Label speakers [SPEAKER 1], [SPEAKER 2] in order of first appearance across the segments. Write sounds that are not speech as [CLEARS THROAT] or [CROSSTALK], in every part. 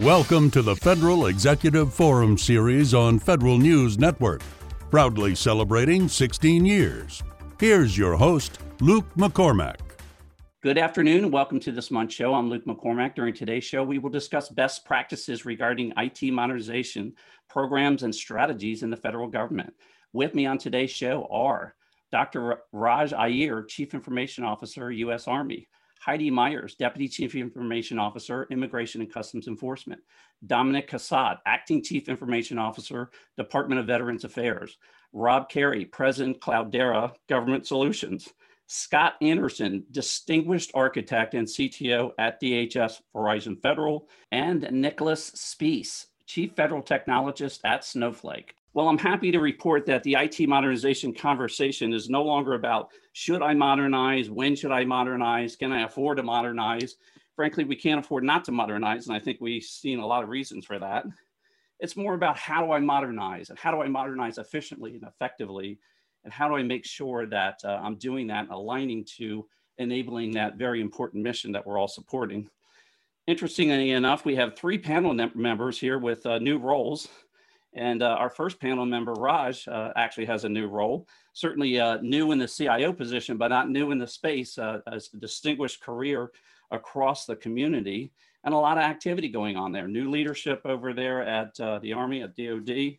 [SPEAKER 1] Welcome to the Federal Executive Forum series on Federal News Network, proudly celebrating 16 years. Here's your host, Luke McCormack.
[SPEAKER 2] Good afternoon. and Welcome to this month's show. I'm Luke McCormack. During today's show, we will discuss best practices regarding IT modernization programs and strategies in the federal government. With me on today's show are Dr. Raj Iyer, Chief Information Officer, U.S. Army, Heidi Myers, Deputy Chief Information Officer, Immigration and Customs Enforcement. Dominic Cussatt, Acting Chief Information Officer, Department of Veterans Affairs. Rob Carey, President Cloudera Government Solutions. Scott Anderson, Distinguished Architect and CTO at DHS Verizon Federal. And Nicholas Speece, Chief Federal Technologist at Snowflake. Well, I'm happy to report that the IT modernization conversation is no longer about should I modernize, when should I modernize, can I afford to modernize? Frankly, we can't afford not to modernize, and I think we've seen a lot of reasons for that. It's more about how do I modernize and how do I modernize efficiently and effectively, and how do I make sure that uh, I'm doing that aligning to enabling that very important mission that we're all supporting. Interestingly enough, we have three panel members here with uh, new roles. And uh, our first panel member, Raj, uh, actually has a new role, certainly uh, new in the CIO position, but not new in the space, uh, as a distinguished career across the community and a lot of activity going on there. New leadership over there at uh, the Army, at DOD,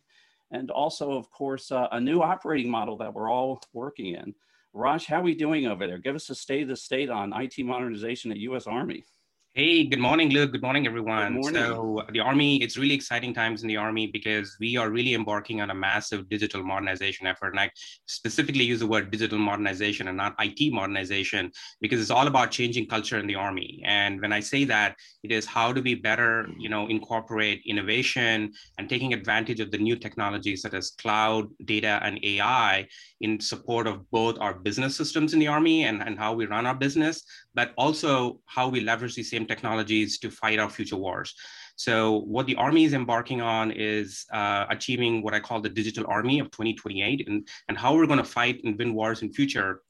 [SPEAKER 2] and also, of course, uh, a new operating model that we're all working in. Raj, how are we doing over there? Give us a state of the state on IT modernization at U.S. Army.
[SPEAKER 3] Hey, good morning, Luke. Good morning, everyone. Good morning. So, the Army, it's really exciting times in the Army because we are really embarking on a massive digital modernization effort. And I specifically use the word digital modernization and not IT modernization because it's all about changing culture in the Army. And when I say that, it is how do we better, you know, incorporate innovation and taking advantage of the new technologies such as cloud, data, and AI in support of both our business systems in the Army and, and how we run our business, but also how we leverage these same technologies to fight our future wars. So what the Army is embarking on is uh, achieving what I call the digital army of 2028 and, and how we're going to fight and win wars in future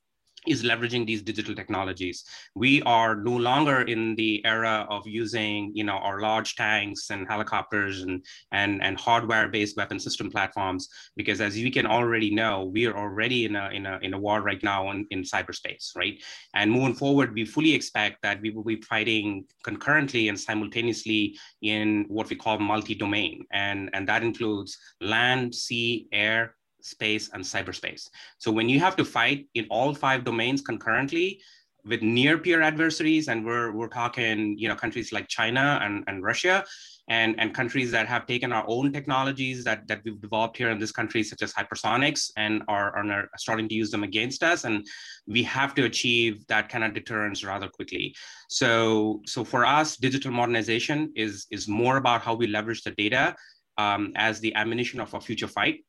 [SPEAKER 3] is leveraging these digital technologies. We are no longer in the era of using, you know, our large tanks and helicopters and and and hardware-based weapon system platforms, because as you can already know, we are already in a in a in a war right now in, in cyberspace, right? And moving forward, we fully expect that we will be fighting concurrently and simultaneously in what we call multi-domain, and and that includes land, sea, air, space, and cyberspace. So when you have to fight in all five domains concurrently with near peer adversaries, and we're, we're talking, you know, countries like China and, and Russia, and, and countries that have taken our own technologies that, that we've developed here in this country, such as hypersonics, and are, are starting to use them against us. And we have to achieve that kind of deterrence rather quickly. So, so for us, digital modernization is, is more about how we leverage the data um, as the ammunition of our future fight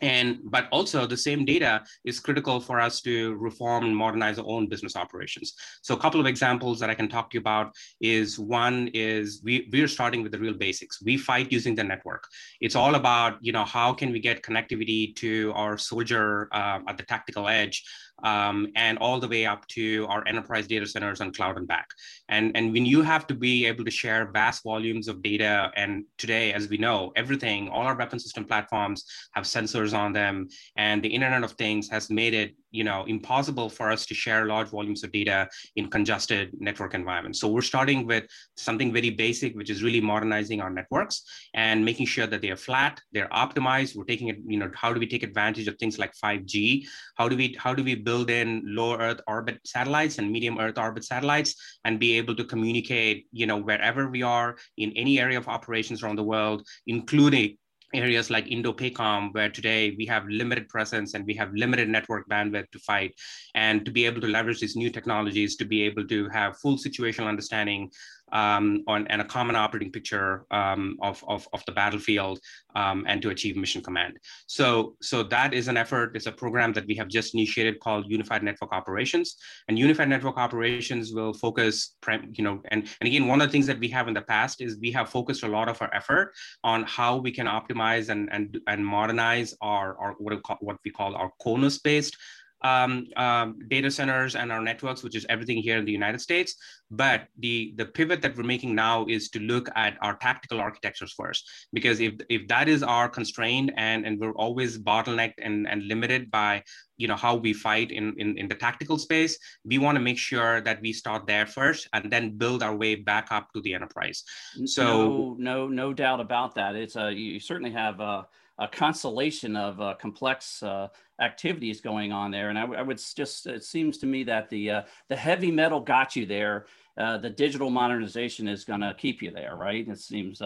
[SPEAKER 3] and but also the same data is critical for us to reform and modernize our own business operations. So a couple of examples that i can talk to you about is one is we we're starting with the real basics. We fight using the network. It's all about you know how can we get connectivity to our soldier uh, at the tactical edge um, and all the way up to our enterprise data centers on cloud and back. And, and when you have to be able to share vast volumes of data, and today, as we know, everything, all our weapon system platforms have sensors on them, and the Internet of Things has made it you know impossible for us to share large volumes of data in congested network environments. So we're starting with something very basic which is really modernizing our networks and making sure that they are flat they're optimized. We're taking it you know how do we take advantage of things like 5g how do we how do we build in low earth orbit satellites and medium earth orbit satellites and be able to communicate you know wherever we are in any area of operations around the world including areas like Indo-PACOM, where today we have limited presence and we have limited network bandwidth to fight, and to be able to leverage these new technologies to be able to have full situational understanding um, on, and a common operating picture um, of, of, of, the battlefield um, and to achieve mission command. So, so that is an effort, it's a program that we have just initiated called Unified Network Operations. And Unified Network Operations will focus, you know, and, and again, one of the things that we have in the past is we have focused a lot of our effort on how we can optimize and, and, and modernize our, our what, we call, what we call our CONUS-based um, um, data centers and our networks, which is everything here in the United States. But the, the pivot that we're making now is to look at our tactical architectures first, because if, if that is our constraint and, and we're always bottlenecked and, and limited by you know how we fight in, in, in the tactical space, we want to make sure that we start there first and then build our way back up to the enterprise.
[SPEAKER 2] So no, no, no doubt about that. It's a you certainly have a, a constellation of uh, complex uh, activities going on there. And I, I, would just, it seems to me that the, uh, the heavy metal got you there. Uh, the digital modernization is going to keep you there, right? It seems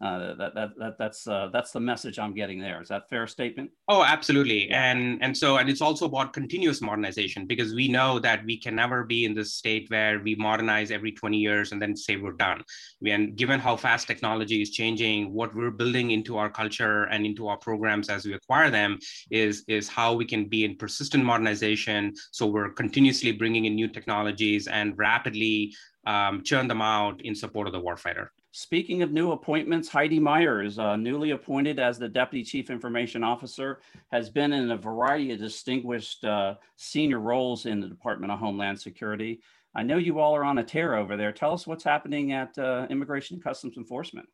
[SPEAKER 2] uh, that, that, that that's uh, that's the message I'm getting there. Is that fair statement?
[SPEAKER 3] Oh, absolutely. And and so and it's also about continuous modernization because we know that we can never be in this state where we modernize every 20 years and then say we're done. And given how fast technology is changing, what we're building into our culture and into our programs as we acquire them is is how we can be in persistent modernization. So we're continuously bringing in new technologies and rapidly um, churn them out in support of the warfighter.
[SPEAKER 2] Speaking of new appointments, Heidi Myers, uh, newly appointed as the Deputy Chief Information Officer, has been in a variety of distinguished uh, senior roles in the Department of Homeland Security. I know you all are on a tear over there. Tell us what's happening at uh, Immigration and Customs Enforcement.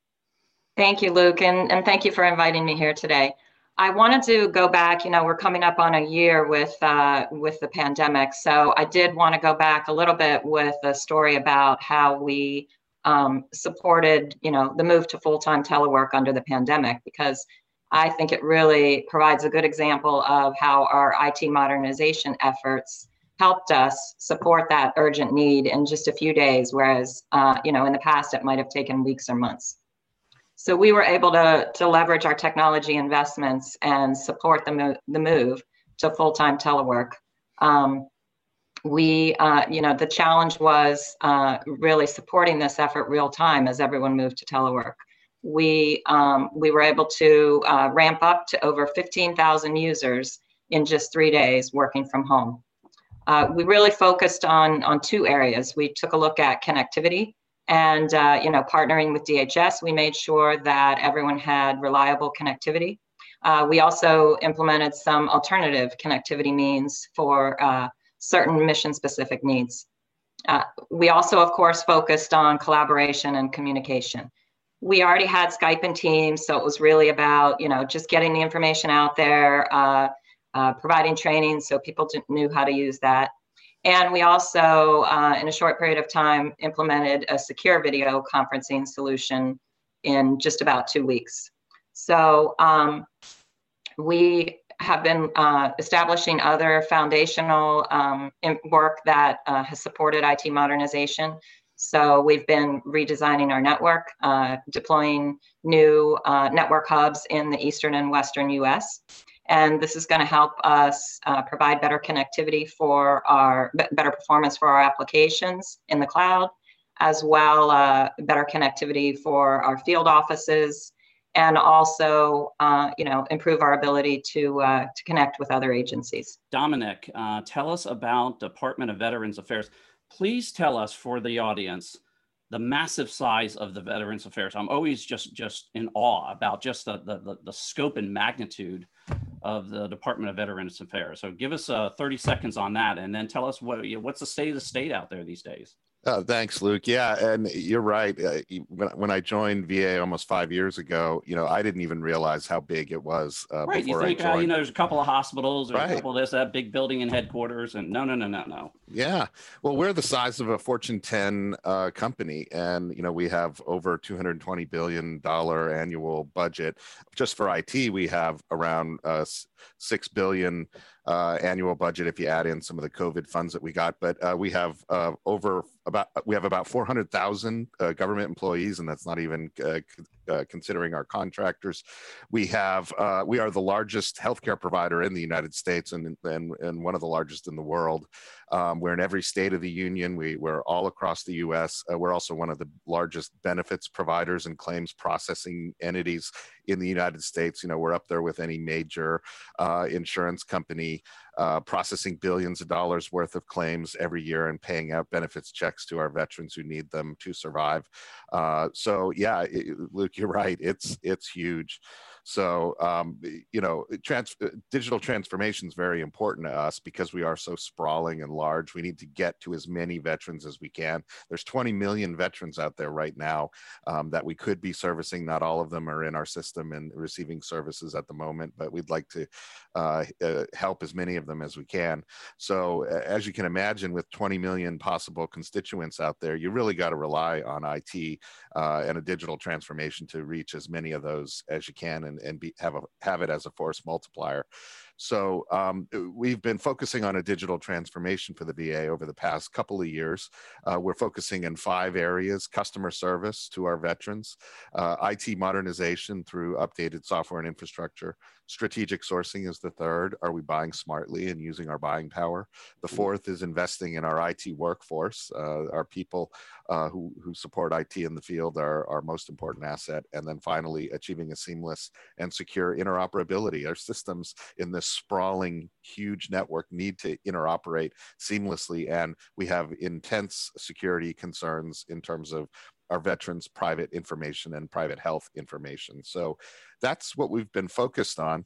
[SPEAKER 4] Thank you, Luke, and, and thank you for inviting me here today. I wanted to go back. You know, we're coming up on a year with uh, with the pandemic, so I did want to go back a little bit with a story about how we um, supported, you know, the move to full-time telework under the pandemic because I think it really provides a good example of how our IT modernization efforts helped us support that urgent need in just a few days, whereas, uh, you know, in the past it might have taken weeks or months. So we were able to, to leverage our technology investments and support the, mo- the move to full-time telework. Um, we, uh, you know, the challenge was uh, really supporting this effort real time as everyone moved to telework. We, um, we were able to uh, ramp up to over 15,000 users in just three days working from home. Uh, we really focused on, on two areas. We took a look at connectivity and, uh, you know, partnering with DHS, we made sure that everyone had reliable connectivity. Uh, we also implemented some alternative connectivity means for certain mission specific needs. Uh, we also, of course, focused on collaboration and communication. We already had Skype and Teams, so it was really about, you know, just getting the information out there, uh, uh, providing training so people knew how to use that. And we also, uh, in a short period of time, implemented a secure video conferencing solution in just about two weeks. So um, we have been uh, establishing other foundational um, work that uh, has supported IT modernization. So we've been redesigning our network, uh, deploying new uh, network hubs in the eastern and western US. And this is going to help us uh, provide better connectivity for our better performance for our applications in the cloud, as well uh, better connectivity for our field offices and also uh, you know improve our ability to uh, to connect with other agencies.
[SPEAKER 2] Dominic, uh, tell us about Department of Veterans Affairs. Please tell us for the audience the massive size of the Veterans Affairs. I'm always just just in awe about just the the, the scope and magnitude of the Department of Veterans Affairs. So give us uh, 30 seconds on that, and then tell us what what's the state of the state out there these days.
[SPEAKER 5] Oh, thanks, Luke. Yeah, and you're right. Uh, when, when I joined VA almost five years ago, you know, I didn't even realize how big it was.
[SPEAKER 2] Uh, right. You think, uh, you know, there's a couple of hospitals, there's right. a couple of this, that big building and headquarters, and no, no, no, no, no.
[SPEAKER 5] Yeah. Well, we're the size of a Fortune 10 uh, company, and you know, we have over 220 billion dollar annual budget. Just for IT, we have around uh, six billion uh, annual budget if you add in some of the COVID funds that we got. But uh, we have uh, over about we have about 400,000 uh, government employees, and that's not even uh, uh, considering our contractors. We have we are the largest healthcare provider in the United States and and, and one of the largest in the world. Um, we're in every state of the union. We, we're all across the U.S. we're also one of the largest benefits providers and claims processing entities in the United States. You know, we're up there with any major insurance company uh, processing billions of dollars worth of claims every year and paying out benefits checks to our veterans who need them to survive. Uh, so yeah, it, Luke, you're right. It's it's huge. So, um, you know, trans- digital transformation is very important to us because we are so sprawling and large. We need to get to as many veterans as we can. There's 20 million veterans out there right now um, that we could be servicing. Not all of them are in our system and receiving services at the moment, but we'd like to uh, uh, help as many of them as we can. So, as you can imagine, with 20 million possible constituents out there, you really got to rely on IT uh, and a digital transformation to reach as many of those as you can and, and be, have, a, have it as a force multiplier. So um, we've been focusing on a digital transformation for the VA over the past couple of years. Uh, we're focusing in five areas, customer service to our veterans, uh, IT modernization through updated software and infrastructure, strategic sourcing is the third. Are we buying smartly and using our buying power? The mm-hmm. fourth is investing in our IT workforce. Uh, our people uh, who, who support IT in the field are our most important asset. And then finally, achieving a seamless and secure interoperability. Our systems in this sprawling, huge network need to interoperate seamlessly. And we have intense security concerns in terms of our veterans' private information and private health information. So that's what we've been focused on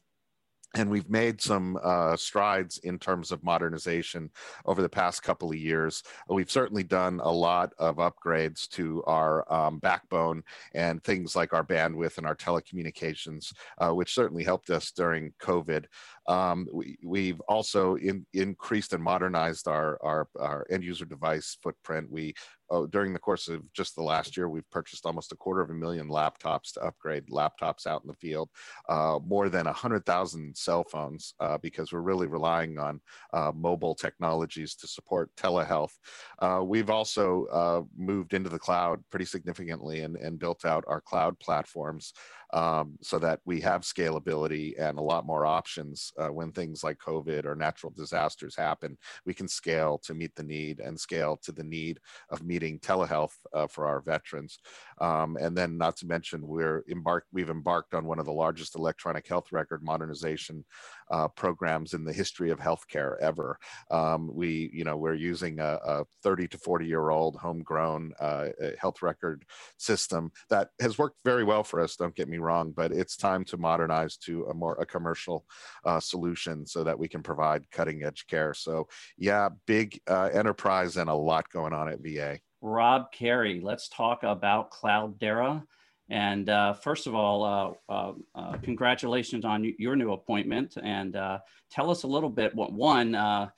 [SPEAKER 5] and we've made some uh, strides in terms of modernization over the past couple of years. We've certainly done a lot of upgrades to our um, backbone and things like our bandwidth and our telecommunications, uh, which certainly helped us during COVID. Um, we, have also in, increased and modernized our, our, our end user device footprint. We oh, during the course of just the last year, we've purchased almost a quarter of a million laptops to upgrade laptops out in the field, uh, more than 100,000 cell phones, uh, because we're really relying on uh, mobile technologies to support telehealth. Uh, we've also uh, moved into the cloud pretty significantly and, and built out our cloud platforms um, so that we have scalability and a lot more options uh, when things like COVID or natural disasters happen. We can scale to meet the need and scale to the need of meeting telehealth uh, for our veterans. Um, and then, not to mention, we're embarked. We've embarked on one of the largest electronic health record modernization uh, programs in the history of healthcare ever. Um, we, you know, we're using a, a 30 to 40 year old homegrown uh, health record system that has worked very well for us. Don't get me wrong, but it's time to modernize to a more a commercial uh, solution so that we can provide cutting edge care. So, yeah, big uh, enterprise and a lot going on at VA.
[SPEAKER 2] Rob Carey, let's talk about Cloudera. And uh, first of all, uh, uh, uh congratulations on your new appointment. And uh, tell us a little bit. What one? Uh,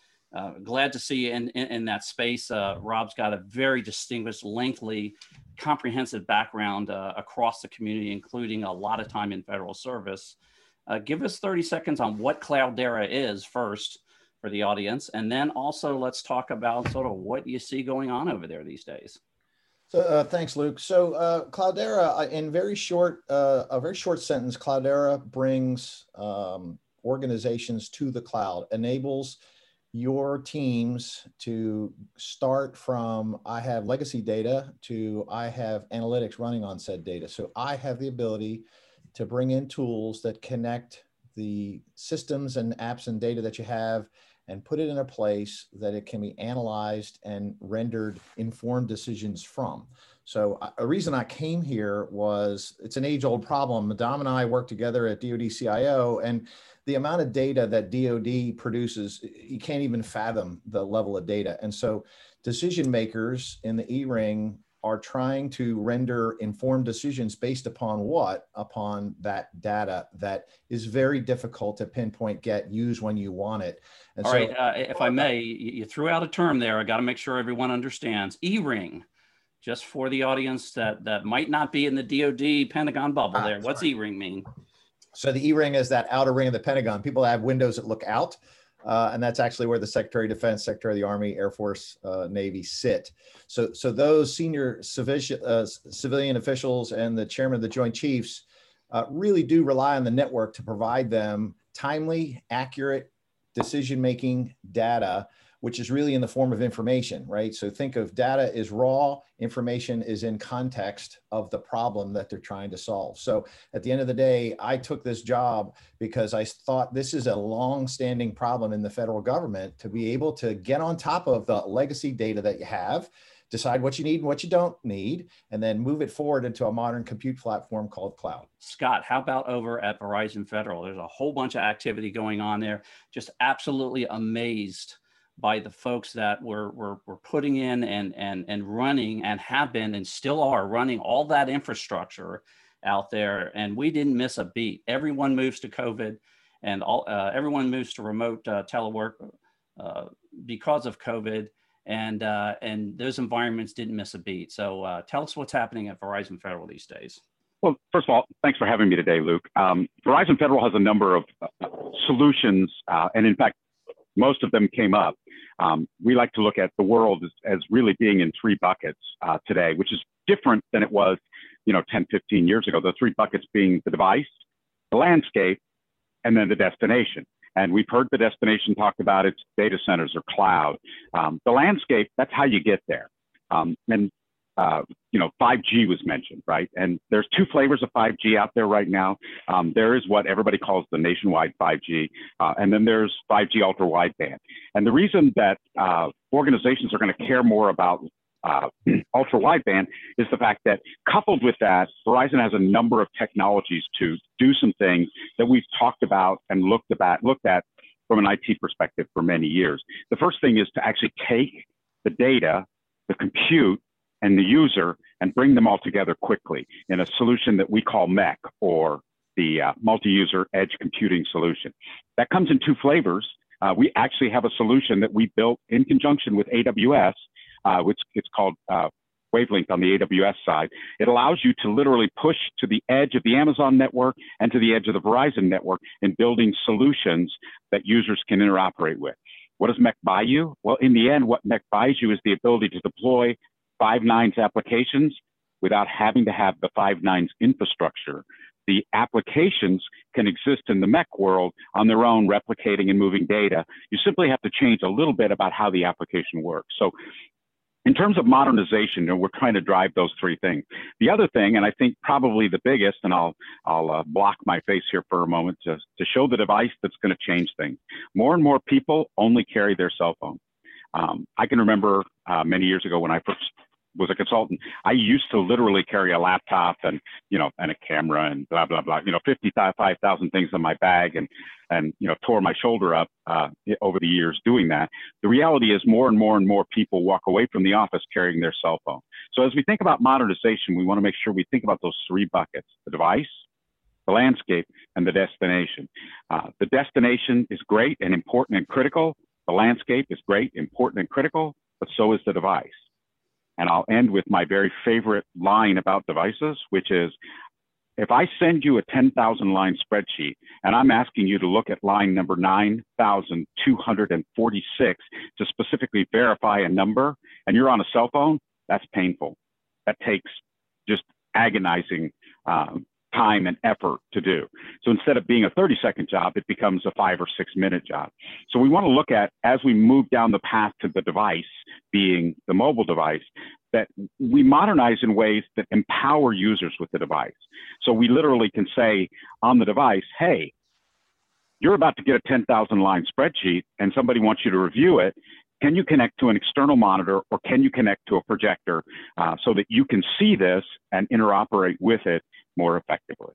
[SPEAKER 2] glad to see you in, in, in that space. Rob's got a very distinguished, lengthy, comprehensive background across the community, including a lot of time in federal service. give us 30 seconds on what Cloudera is first for the audience, and then also let's talk about sort of what you see going on over there these days.
[SPEAKER 6] So uh, thanks, Luke. So uh, Cloudera, in very short, uh, a very short sentence, Cloudera brings um, organizations to the cloud, enables your teams to start from I have legacy data to I have analytics running on said data. So I have the ability to bring in tools that connect the systems and apps and data that you have and put it in a place that it can be analyzed and rendered informed decisions from. So uh, a reason I came here was it's an age old problem. Madame and I work together at DoD CIO and the amount of data that DoD produces, you can't even fathom the level of data. And so decision makers in the E-ring are trying to render informed decisions based upon what? Upon that data that is very difficult to pinpoint, get, use when you want it.
[SPEAKER 2] And All so, right, uh, if I may, you threw out a term there. I got to make sure everyone understands. E-ring, just for the audience that that might not be in the DoD Pentagon bubble. Ah, there, what's E-ring mean?
[SPEAKER 6] So the E-ring is that outer ring of the Pentagon. People have windows that look out. Uh, and that's actually where the Secretary of Defense, Secretary of the Army, Air Force, uh, Navy sit. So, so those senior civilian, uh, civilian officials and the chairman of the Joint Chiefs uh, really do rely on the network to provide them timely, accurate decision-making data which is really in the form of information, right? So think of data is raw, information is in context of the problem that they're trying to solve. So at the end of the day, I took this job because I thought this is a long-standing problem in the federal government to be able to get on top of the legacy data that you have decide what you need and what you don't need, and then move it forward into a modern compute platform called cloud.
[SPEAKER 2] Scott, how about over at Verizon Federal? There's a whole bunch of activity going on there. Just absolutely amazed by the folks that were, were, were putting in and, and, and running and have been and still are running all that infrastructure out there. And we didn't miss a beat. Everyone moves to COVID and all, uh, everyone moves to remote uh, telework uh, because of COVID. And, uh, and those environments didn't miss a beat. So uh, tell us what's happening at Verizon Federal these days.
[SPEAKER 7] Well, first of all, thanks for having me today, Luke. Um, Verizon Federal has a number of uh, solutions, and in fact, most of them came up. Um, we like to look at the world as, as really being in three buckets uh, today, which is different than it was, you know, 10, 15 years ago. The three buckets being the device, the landscape, and then the destination. And we've heard the destination talked about its data centers or cloud. Um, the landscape, that's how you get there. Um, and uh, you know, 5G was mentioned, right? And there's two flavors of 5G out there right now. Um, there is what everybody calls the nationwide 5G, uh, and then there's 5G ultra wideband. And the reason that uh, organizations are going to care more about uh, [CLEARS THROAT] ultra wideband is the fact that coupled with that, Verizon has a number of technologies to do some things that we've talked about and looked about looked at from an IT perspective for many years. The first thing is to actually take the data, the compute, and the user and bring them all together quickly in a solution that we call MEC or the uh, multi-user edge computing solution. That comes in two flavors. Uh, we actually have a solution that we built in conjunction with AWS, uh, which it's called uh, Wavelength on the AWS side. It allows you to literally push to the edge of the Amazon network and to the edge of the Verizon network in building solutions that users can interoperate with. What does MEC buy you? Well, in the end, what MEC buys you is the ability to deploy five nines applications without having to have the five nines infrastructure. The applications can exist in the MEC world on their own, replicating and moving data. You simply have to change a little bit about how the application works. So in terms of modernization, you know, we're trying to drive those three things. The other thing, and I think probably the biggest, and I'll I'll uh, block my face here for a moment to, to show the device that's going to change things. More and more people only carry their cell phone. Um, I can remember uh, many years ago when I first was a consultant, I used to literally carry a laptop and you know and a camera and blah blah blah. You know, fifty five thousand things in my bag and and you know tore my shoulder up uh, over the years doing that. The reality is more and more and more people walk away from the office carrying their cell phone. So as we think about modernization, we want to make sure we think about those three buckets: the device, the landscape, and the destination. Uh, the destination is great and important and critical. The landscape is great, important, and critical, but so is the device. And I'll end with my very favorite line about devices, which is if I send you a 10,000 line spreadsheet and I'm asking you to look at line number 9,246 to specifically verify a number and you're on a cell phone, that's painful. That takes just agonizing um, time and effort to do. So instead of being a 30 second job, it becomes a five or six minute job. So we want to look at as we move down the path to the device being the mobile device, that we modernize in ways that empower users with the device. So we literally can say on the device, hey, you're about to get a 10,000 line spreadsheet and somebody wants you to review it. Can you connect to an external monitor or can you connect to a projector uh, so that you can see this and interoperate with it more effectively.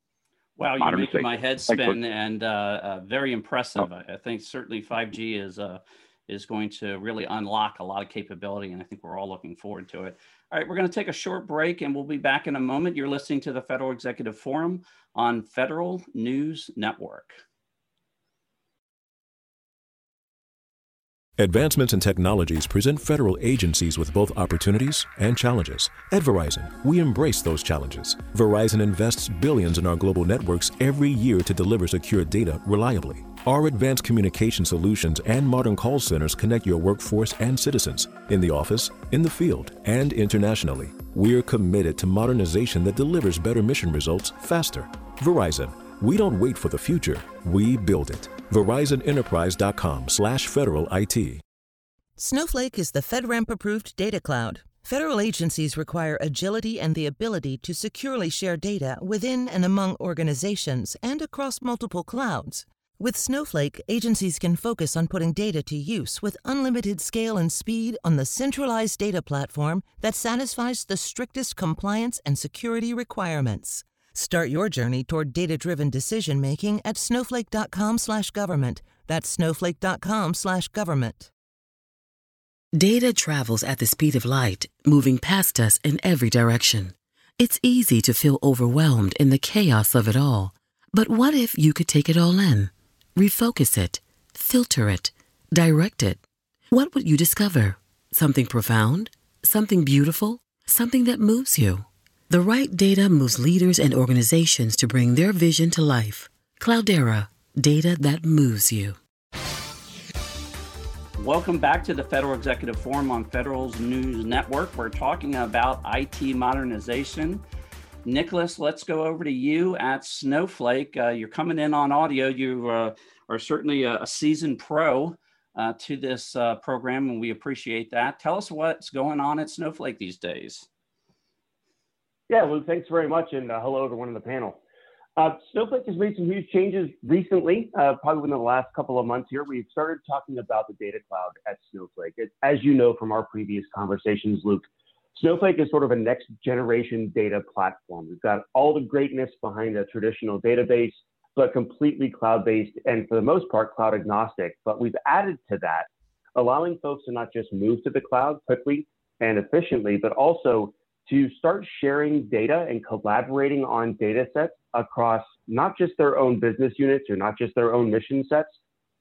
[SPEAKER 2] Wow, you're making my head spin, and uh, uh, very impressive. Oh. I think certainly 5G is uh, is going to really unlock a lot of capability, and I think we're all looking forward to it. All right, we're going to take a short break, and we'll be back in a moment. You're listening to the Federal Executive Forum on Federal News Network.
[SPEAKER 8] Advancements in technologies present federal agencies with both opportunities and challenges. At Verizon, we embrace those challenges. Verizon invests billions in our global networks every year to deliver secure data reliably. Our advanced communication solutions and modern call centers connect your workforce and citizens in the office, in the field, and internationally. We're committed to modernization that delivers better mission results faster. Verizon, we don't wait for the future, we build it. VerizonEnterprise.com slash federal IT.
[SPEAKER 9] Snowflake is the FedRAMP-approved data cloud. Federal agencies require agility and the ability to securely share data within and among organizations and across multiple clouds. With Snowflake, agencies can focus on putting data to use with unlimited scale and speed on the centralized data platform that satisfies the strictest compliance and security requirements. Start your journey toward data-driven decision making at snowflake.com/government. That's snowflake.com/government.
[SPEAKER 10] Data travels at the speed of light, moving past us in every direction. It's easy to feel overwhelmed in the chaos of it all. But what if you could take it all in? refocus it, filter it, direct it. What would you discover? Something profound? Something beautiful? Something that moves you? The right data moves leaders and organizations to bring their vision to life. Cloudera, data that moves you.
[SPEAKER 2] Welcome back to the Federal Executive Forum on Federal's News Network. We're talking about IT modernization Nicholas, let's go over to you at Snowflake. Uh, you're coming in on audio. You uh, are certainly a, a seasoned pro uh, to this uh, program, and we appreciate that. Tell us what's going on at Snowflake these days.
[SPEAKER 11] Yeah, Luke, thanks very much, and uh, hello everyone on the panel. Uh, Snowflake has made some huge changes recently, probably within the last couple of months here. We've started talking about the data cloud at Snowflake. As you know from our previous conversations, Luke, Snowflake is sort of a next generation data platform. We've got all the greatness behind a traditional database, but completely cloud based and for the most part, cloud agnostic. But we've added to that, allowing folks to not just move to the cloud quickly and efficiently, but also to start sharing data and collaborating on data sets across not just their own business units or not just their own mission sets,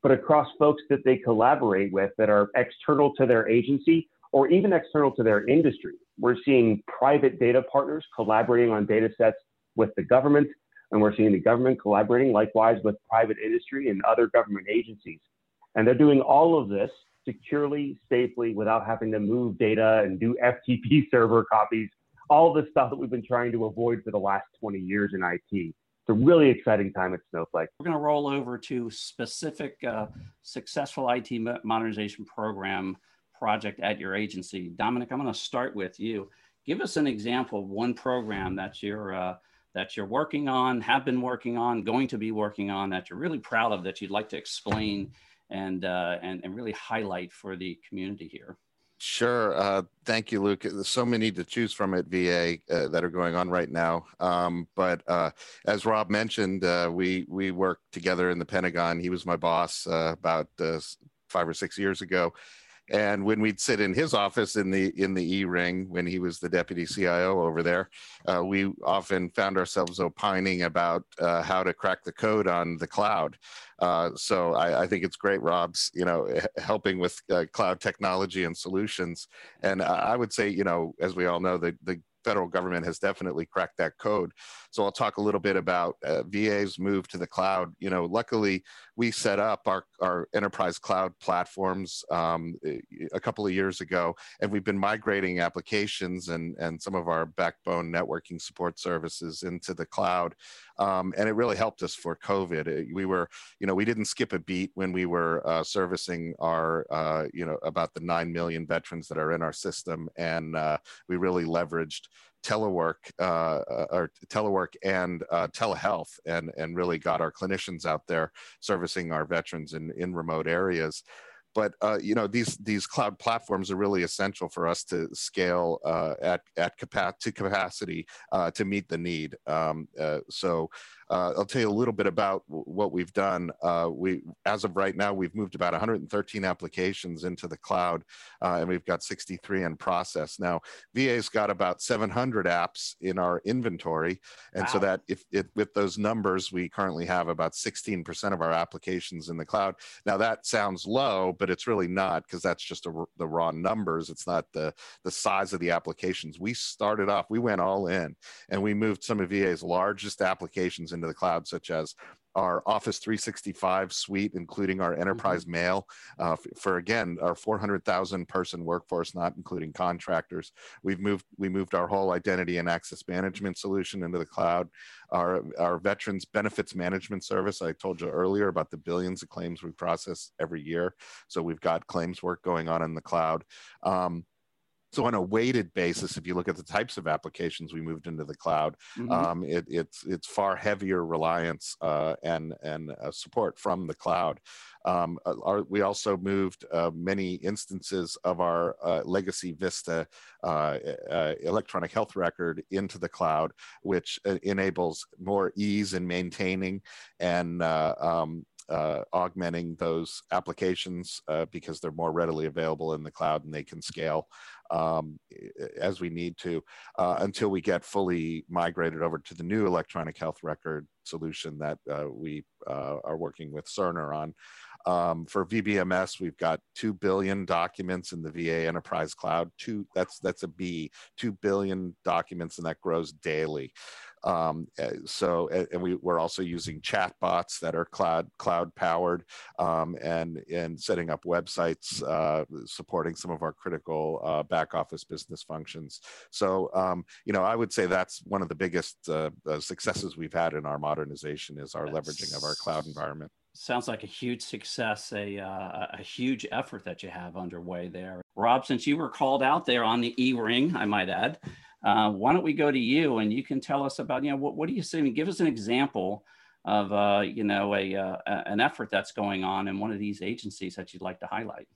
[SPEAKER 11] but across folks that they collaborate with that are external to their agency or even external to their industry. We're seeing private data partners collaborating on data sets with the government, and we're seeing the government collaborating likewise with private industry and other government agencies. And they're doing all of this securely, safely, without having to move data and do FTP [LAUGHS] server copies, all the stuff that we've been trying to avoid for the last 20 years in IT. It's a really exciting time at Snowflake.
[SPEAKER 2] We're going to roll over to specific uh, successful IT modernization program project at your agency. Dominic, I'm going to start with you. Give us an example of one program that you're uh, that you're working on, have been working on, going to be working on that you're really proud of that you'd like to explain and uh, and, and really highlight for the community here.
[SPEAKER 5] Sure. Uh, thank you, Luke. There's so many to choose from at VA uh, that are going on right now. Um, but uh, as Rob mentioned, uh, we we worked together in the Pentagon. He was my boss uh, about uh, five or six years ago, and when we'd sit in his office in the in the E ring when he was the deputy CIO over there, we often found ourselves opining about how to crack the code on the cloud. Uh, so I, I, think it's great, Rob's you know helping with uh, cloud technology and solutions. And I would say you know as we all know the the federal government has definitely cracked that code. So I'll talk a little bit about uh, VA's move to the cloud. You know, luckily we set up our, our enterprise cloud platforms um, a couple of years ago, and we've been migrating applications and, and some of our backbone networking support services into the cloud. Um, and it really helped us for COVID. We were, you know, we didn't skip a beat when we were uh, servicing our, uh, you know, about the 9 million veterans that are in our system. And uh, we really leveraged telework uh, uh, or telework and uh, telehealth and and really got our clinicians out there servicing our veterans in in remote areas but uh, you know these these cloud platforms are really essential for us to scale uh, at at capa- to capacity uh, to meet the need. Um, so uh, I'll tell you a little bit about what we've done. Uh, we, as of right now, we've moved about 113 applications into the cloud, uh, and we've got 63 in process. Now, VA's got about 700 apps in our inventory, and wow. so that if it, with those numbers, we currently have about 16% of our applications in the cloud. Now, that sounds low, but it's really not because that's just a, the raw numbers. It's not the the size of the applications. We started off, we went all in, and we moved some of VA's largest applications into the cloud, such as our Office 365 suite, including our enterprise mm-hmm. mail, uh, for, for, again our 400,000 person workforce, not including contractors. We've moved we moved our whole identity and access management solution into the cloud. Our our veterans benefits management service. I told you earlier about the billions of claims we process every year, so we've got claims work going on in the cloud. Um, so on a weighted basis, if you look at the types of applications we moved into the cloud, mm-hmm. um, it, it's it's far heavier reliance uh, and and uh, support from the cloud. Um, uh, our, we also moved uh, many instances of our uh, legacy Vista uh, electronic health record into the cloud, which enables more ease in maintaining and um, uh, augmenting those applications uh, because they're more readily available in the cloud and they can scale um, as we need to uh, until we get fully migrated over to the new electronic health record solution that uh, we uh, are working with Cerner on. Um, for VBMS, we've got two billion documents in the VA Enterprise Cloud. Two that's that's a B. Two billion documents, and that grows daily. Um, eh, so, and we, we're also using chatbots that are cloud cloud powered, um, and and setting up websites uh, supporting some of our critical uh, back office business functions. So, um, you know, I would say that's one of the biggest uh, uh successes we've had in our modernization is our that's... leveraging of our cloud environment
[SPEAKER 2] sounds like a huge success, a, uh, a huge effort that you have underway there. Rob, since you were called out there on the E-ring, I might add, uh, why don't we go to you and you can tell us about, you know, what, what do you see? Give us an example of, uh, you know, a, uh, an effort that's going on in one of these agencies that you'd like to highlight.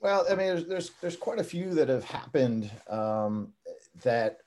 [SPEAKER 6] Well, I mean, there's, there's, there's quite a few that have happened um, that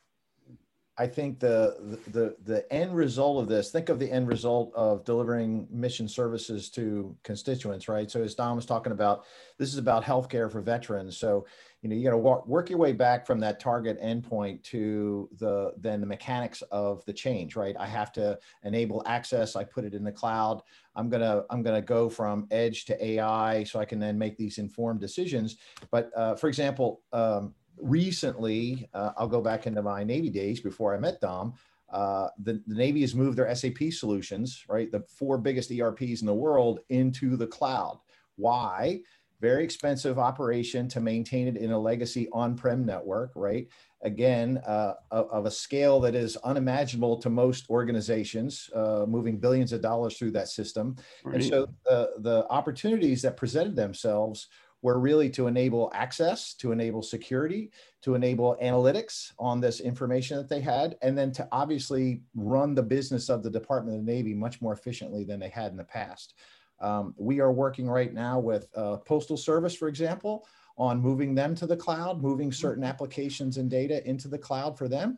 [SPEAKER 6] I think the, the the end result of this, think of the end result of delivering mission services to constituents, right? So as Dom was talking about, this is about healthcare for veterans. So you know you got to work, work your way back from that target endpoint to the then the mechanics of the change, right? I have to enable access. I put it in the cloud. I'm gonna I'm gonna go from edge to AI, so I can then make these informed decisions. But uh, for example. Um, recently, uh, I'll go back into my Navy days before I met Dom. Uh, the, the Navy has moved their SAP solutions, right, the four biggest ERPs in the world, into the cloud. Why? Very expensive operation to maintain it in a legacy on-prem network, right? Again, uh, of a scale that is unimaginable to most organizations, uh, moving billions of dollars through that system. Right. And so the, the opportunities that presented themselves were really to enable access, to enable security, to enable analytics on this information that they had, and then to obviously run the business of the Department of the Navy much more efficiently than they had in the past. Um, we are working right now with uh, Postal Service, for example, on moving them to the cloud, moving certain mm-hmm. applications and data into the cloud for them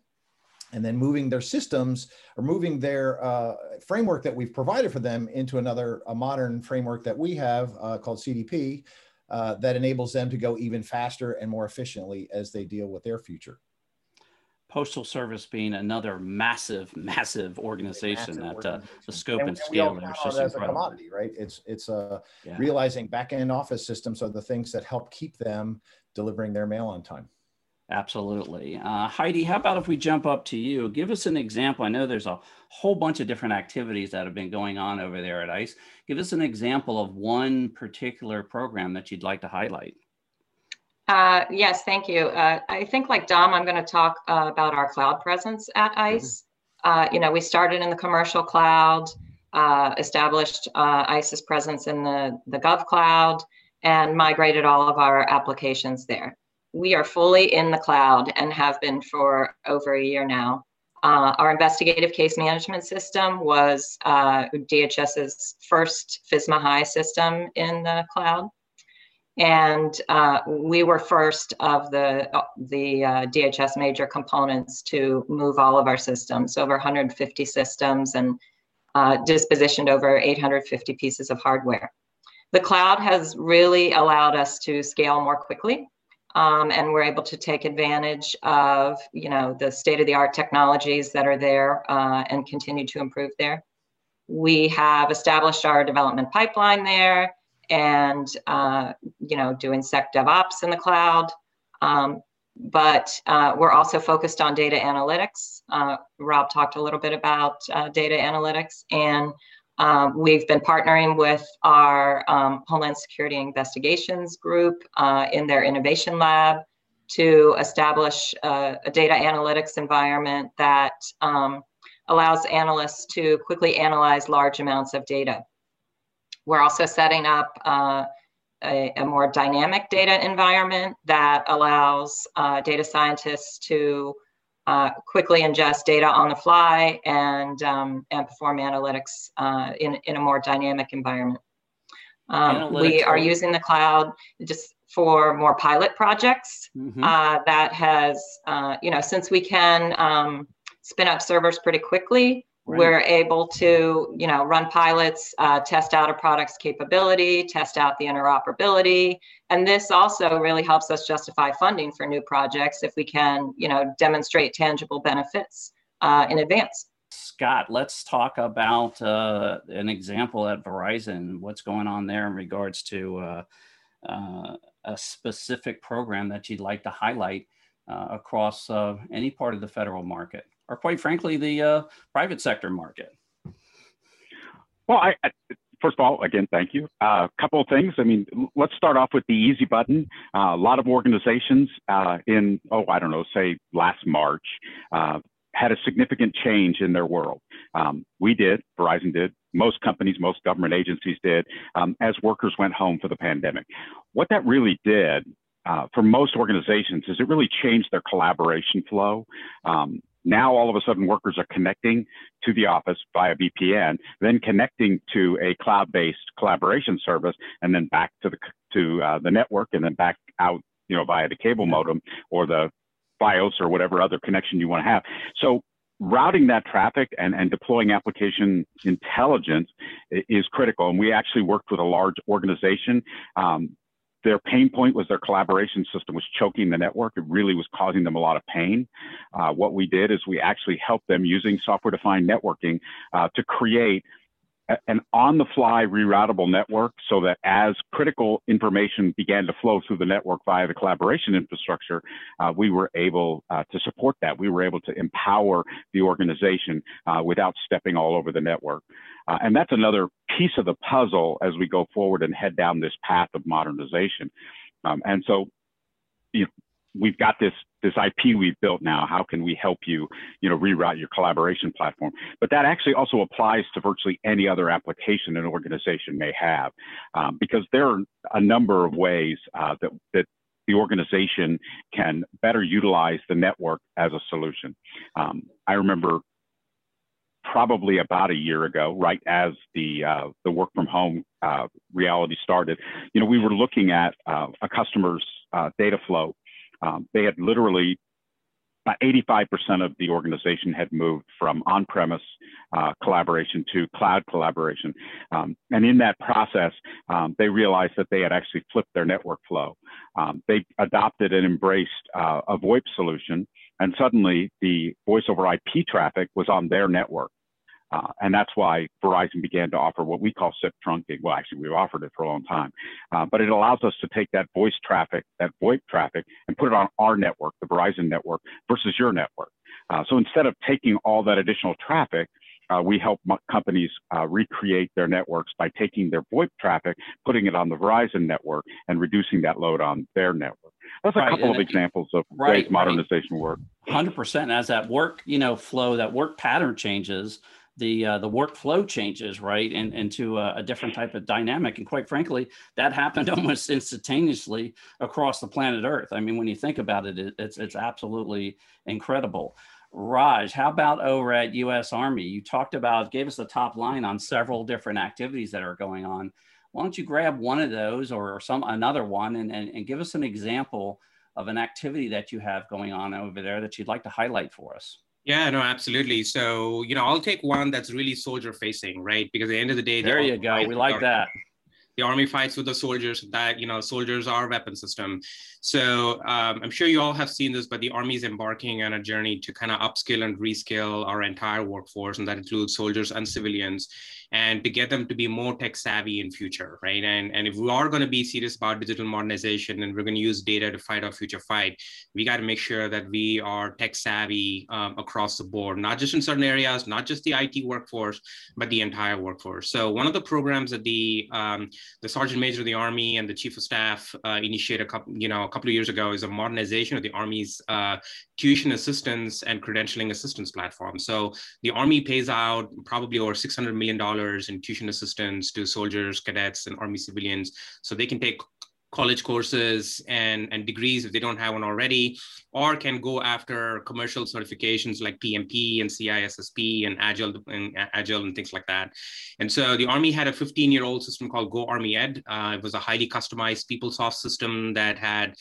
[SPEAKER 6] and then moving their systems or moving their uh, framework that we've provided for them into another a modern framework that we have uh, called CDP, uh, that enables them to go even faster and more efficiently as they deal with their future.
[SPEAKER 2] Postal Service being another massive, massive organization massive that organization. Uh, the scope and, and scale there is just
[SPEAKER 6] incredible. a commodity, right? It's it's uh, yeah. realizing back end office systems are the things that help keep them delivering their mail on time.
[SPEAKER 2] Absolutely. Uh, Heidi, how about if we jump up to you? Give us an example. I know there's a whole bunch of different activities that have been going on over there at ICE. Give us an example of one particular program that you'd like to highlight.
[SPEAKER 4] Uh, yes, thank you. Uh, I think like Dom, I'm going to talk uh, about our cloud presence at mm-hmm. ICE. Mm-hmm. you know, we started in the commercial cloud, uh, established ICE's presence in the, the Gov cloud, and migrated all of our applications there we are fully in the cloud and have been for over a year now. Uh, our investigative case management system was uh, DHS's first FISMA High system in the cloud. And uh, we were first of the, the uh, DHS major components to move all of our systems, over 150 systems, and uh, dispositioned over 850 pieces of hardware. The cloud has really allowed us to scale more quickly um, and we're able to take advantage of you know the state of the art technologies that are there uh, and continue to improve there. We have established our development pipeline there, and uh, you know doing sec DevOps in the cloud. Um, but uh, we're also focused on data analytics. Uh, Rob talked a little bit about uh, data analytics, and um, we've been partnering with our um, Homeland Security Investigations group uh, in their innovation lab to establish uh, a data analytics environment that um, allows analysts to quickly analyze large amounts of data. We're also setting up uh, a, a, more dynamic data environment that allows uh, data scientists to uh, quickly ingest data on the fly and, um, and perform analytics uh, in, in a more dynamic environment. Um, we are using the cloud just for more pilot projects mm-hmm. Uh, that has, uh, you know, since we can um, spin up servers pretty quickly, Right. We're able to, you know, run pilots, uh, test out a product's capability, test out the interoperability, and this also really helps us justify funding for new projects if we can, you know, demonstrate tangible benefits uh, in advance.
[SPEAKER 2] Scott, let's talk about uh, an example at Verizon. What's going on there in regards to uh, uh, a specific program that you'd like to highlight uh, across any part of the federal market? Or quite frankly, the uh, private sector market?
[SPEAKER 7] Well, I, I, first of all, again, thank you. A uh, couple of things. I mean, let's start off with the easy button. Uh, a lot of organizations uh, in, oh, I don't know, say last March, uh, had a significant change in their world. Um, we did, Verizon did, most companies, most government agencies did, um, as workers went home for the pandemic. What that really did uh, for most organizations is it really changed their collaboration flow. Um, now all of a sudden workers are connecting to the office via VPN, then connecting to a cloud-based collaboration service, and then back to the to uh, the network, and then back out, you know, via the cable modem or the FiOS or whatever other connection you want to have. So routing that traffic and, and deploying application intelligence is critical. And we actually worked with a large organization um, their pain point was their collaboration system was choking the network. It really was causing them a lot of pain. Uh, what we did is we actually helped them using software defined networking uh, to create an on the fly reroutable network so that as critical information began to flow through the network via the collaboration infrastructure, uh, we were able uh, to support that. We were able to empower the organization uh, without stepping all over the network. Uh, and that's another piece of the puzzle as we go forward and head down this path of modernization. Um, and so, you know, we've got this this IP we've built now. How can we help you, you know, reroute your collaboration platform? But that actually also applies to virtually any other application an organization may have, um, because there are a number of ways uh, that that the organization can better utilize the network as a solution. Um, I remember probably about a year ago, right as the uh, the work from home uh, reality started, you know, we were looking at uh, a customer's uh, data flow um, they had literally about 85% of the organization had moved from on-premise uh, collaboration to cloud collaboration. Um, and in that process, um, they realized that they had actually flipped their network flow. Um, they adopted and embraced uh, a VoIP solution, and suddenly the voice over IP traffic was on their network. Uh, and that's why Verizon began to offer what we call SIP trunking. Well, actually, we've offered it for a long time, uh, but it allows us to take that voice traffic, that VoIP traffic, and put it on our network, the Verizon network, versus your network. Uh, so instead of taking all that additional traffic, uh, we help companies uh, recreate their networks by taking their VoIP traffic, putting it on the Verizon network, and reducing that load on their network. That's a right. couple of examples of right, ways modernization right. work.
[SPEAKER 2] Hundred percent. As that work, you know, flow, that work pattern changes, the uh, the workflow changes right and into a, a, different type of dynamic. And quite frankly that happened [LAUGHS] almost instantaneously across the planet earth. I mean when you think about it, it it's it's absolutely incredible. Raj how about over at us army? You talked about gave us the top line on several different activities that are going on. Why don't you grab one of those or some another one and, and, and give us an example of an activity that you have going on over there that you'd like to highlight for us
[SPEAKER 3] yeah, no, absolutely. So, you know, I'll take one that's really soldier facing, right? Because at the end of the day,
[SPEAKER 2] there you go. We like that.
[SPEAKER 3] The army fights with the soldiers. That you know, soldiers are weapon system. So um, I'm sure you all have seen this, but the army is embarking on a journey to kind of upskill and reskill our entire workforce, and that includes soldiers and civilians and to get them to be more tech savvy in future, right? And, and if we are going to be serious about digital modernization and we're going to use data to fight our future fight, we got to make sure that we are tech savvy um, across the board, not just in certain areas, not just the IT workforce, but the entire workforce. So one of the programs that the um, the Sergeant Major of the Army and the Chief of Staff uh, initiated a couple, you know, a couple of years ago is a modernization of the Army's uh, tuition assistance and credentialing assistance platform. So the Army pays out probably over $600 million in tuition assistance to soldiers, cadets, and Army civilians so they can take college courses and, and degrees if they don't have one already, or can go after commercial certifications like PMP and CISSP and Agile and Agile and things like that. And so the Army had a 15-year-old system called Go Army Ed. Uh, it was a highly customized PeopleSoft system that had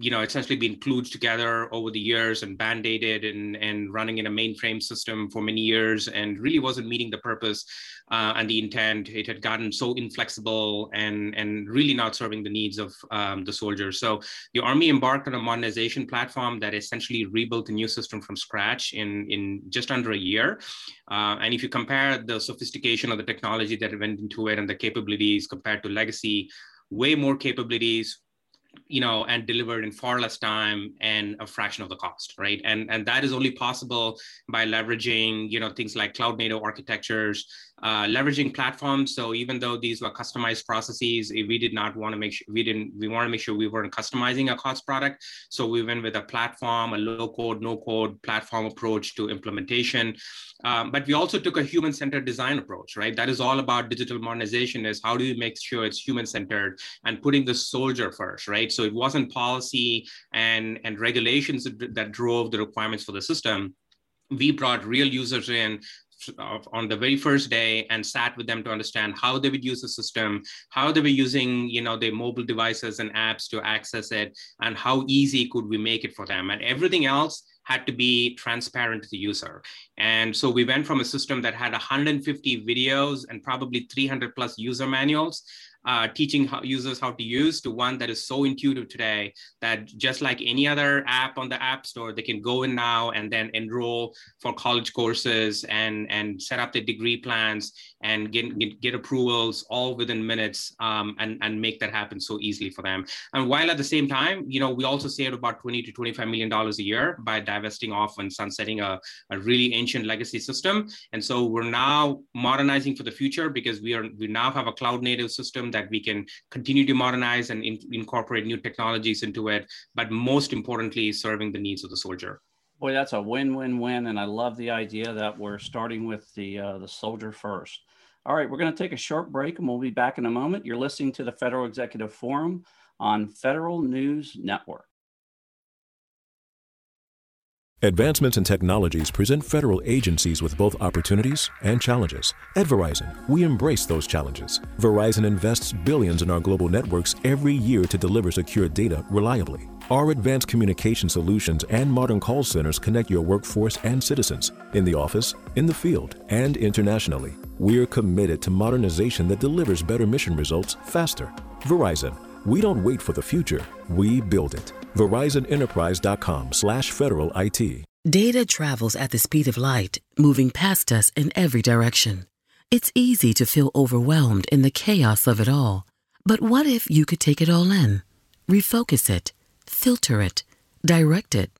[SPEAKER 3] you know, essentially been kludged together over the years and band-aided and, and running in a mainframe system for many years and really wasn't meeting the purpose uh, and the intent. It had gotten so inflexible and, and really not serving the needs of um, the soldiers. So the Army embarked on a modernization platform that essentially rebuilt a new system from scratch in, in just under a year. Uh, and if you compare the sophistication of the technology that went into it and the capabilities compared to legacy, way more capabilities, you know, and delivered in far less time and a fraction of the COTS, right? And and that is only possible by leveraging, you know, things like cloud native architectures, uh, leveraging platforms. So even though these were customized processes, we did not want to make sure we didn't we want to make sure we weren't customizing a cost product. So we went with a platform, a low code, no code platform approach to implementation. Um, but we also took a human centered design approach, right? That is all about digital modernization. Is how do you make sure it's human centered and putting the soldier first, right? So it wasn't policy and and regulations that, that drove the requirements for the system we brought real users in on the very first day and sat with them to understand how they would use the system, how they were using, you know, their mobile devices and apps to access it, and how easy could we make it for them. And everything else had to be transparent to the user. And so we went from a system that had 150 videos and probably 300 plus user manuals uh, teaching how, users how to use to one that is so intuitive today that just like any other app on the app store they can go in now and then enroll for college courses and and set up their degree plans and get, get, get approvals all within minutes um, and, and make that happen so easily for them. And while at the same time you know we also saved about 20 to 25 million dollars a year by divesting off and sunsetting a, a really ancient legacy system. And so we're now modernizing for the future because we are we now have a cloud native system that we can continue to modernize and in, incorporate new technologies into it, but most importantly, serving the needs of the soldier.
[SPEAKER 2] Boy, that's a win-win-win, and I love the idea that we're starting with the uh, the soldier first. All right, we're going to take a short break, and we'll be back in a moment. You're listening to the Federal Executive Forum on Federal News Network.
[SPEAKER 8] Advancements in technologies present federal agencies with both opportunities and challenges. At Verizon, we embrace those challenges. Verizon invests billions in our global networks every year to deliver secure data reliably. Our advanced communication solutions and modern call centers connect your workforce and citizens in the office, in the field, and internationally. We're committed to modernization that delivers better mission results faster. Verizon, we don't wait for the future, we build it. VerizonEnterprise.com slash federal IT.
[SPEAKER 10] Data travels at the speed of light, moving past us in every direction. It's easy to feel overwhelmed in the chaos of it all. But what if you could take it all in? Refocus it, filter it, direct it.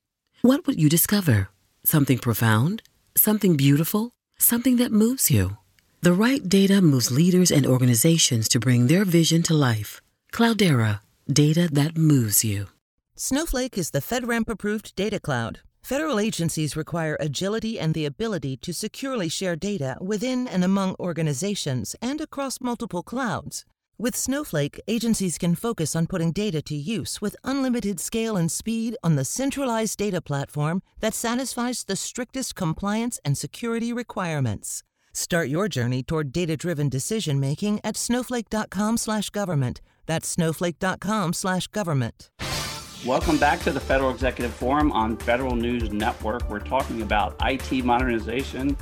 [SPEAKER 10] What would you discover? Something profound? Something beautiful? Something that moves you? The right data moves leaders and organizations to bring their vision to life. Cloudera, data that moves you.
[SPEAKER 9] Snowflake is the FedRAMP approved data cloud. Federal agencies require agility and the ability to securely share data within and among organizations and across multiple clouds. With Snowflake, agencies can focus on putting data to use with unlimited scale and speed on the centralized data platform that satisfies the strictest compliance and security requirements. Start your journey toward data-driven decision making at snowflake.com/government. That's snowflake.com/government.
[SPEAKER 2] Welcome back to the Federal Executive Forum on Federal News Network. We're talking about IT modernization,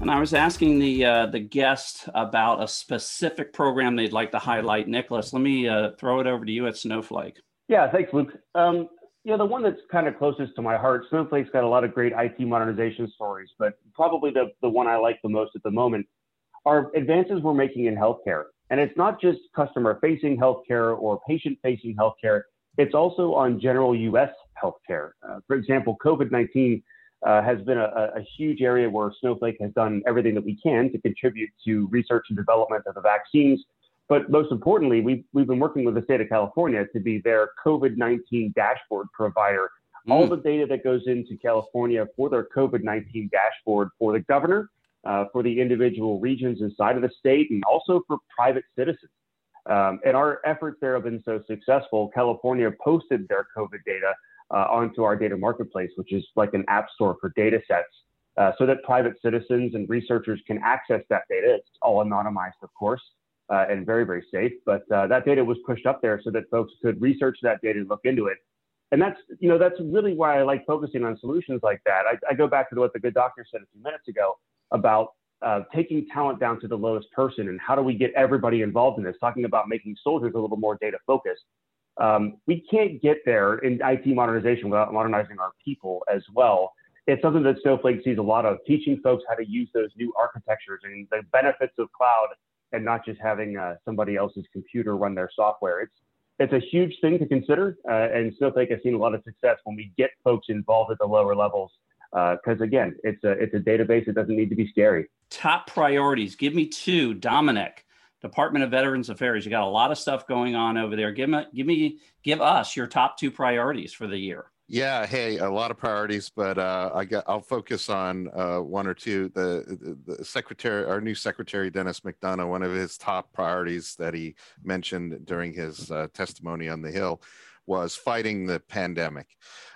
[SPEAKER 2] and I was asking the uh, the guest about a specific program they'd like to highlight. Nicholas, let me uh, throw it over to you at Snowflake.
[SPEAKER 11] Yeah, thanks, Luke. Um, you know, the one that's kind of closest to my heart, Snowflake's got a lot of great IT modernization stories, but probably the, the one I like the most at the moment are advances we're making in healthcare. And it's not just customer facing healthcare or patient facing healthcare, it's also on general US healthcare. Uh, for example, COVID 19 uh, has been a, a, huge area where Snowflake has done everything that we can to contribute to research and development of the vaccines But most importantly, we've, we've been working with the state of California to be their COVID 19 dashboard provider. Mm. All the data that goes into California for their COVID 19 dashboard for the governor, uh, for the individual regions inside of the state, and also for private citizens. Um, and our efforts there have been so successful. California posted their COVID data uh, onto our data marketplace, which is like an app store for data sets, uh, so that private citizens and researchers can access that data. It's all anonymized, of course, uh, and very, very safe. But uh, that data was pushed up there so that folks could research that data and look into it. And that's, you know, that's really why I like focusing on solutions like that. I, I go back to what the good doctor said a few minutes ago about uh, taking talent down to the lowest person and how do we get everybody involved in this, talking about making soldiers a little more data focused. Um, we can't get there in IT modernization without modernizing our people as well. It's something that Snowflake sees a lot of, teaching folks how to use those new architectures and the benefits of cloud and not just having uh, somebody else's computer run their software. It's it's a huge thing to consider, uh, and Snowflake has seen a lot of success when we get folks involved at the lower levels because uh, again, it's a it's a database. It doesn't need to be scary.
[SPEAKER 2] Top priorities. Give me two, Dominic. Department of Veterans Affairs. You got a lot of stuff going on over there. Give me, give me, give us your top two priorities for the year.
[SPEAKER 5] Yeah, hey, a lot of priorities, but uh, I got I'll focus on uh, one or two. The, the, the secretary, our new secretary Dennis McDonough, one of his top priorities that he mentioned during his uh, testimony on the Hill was fighting the pandemic.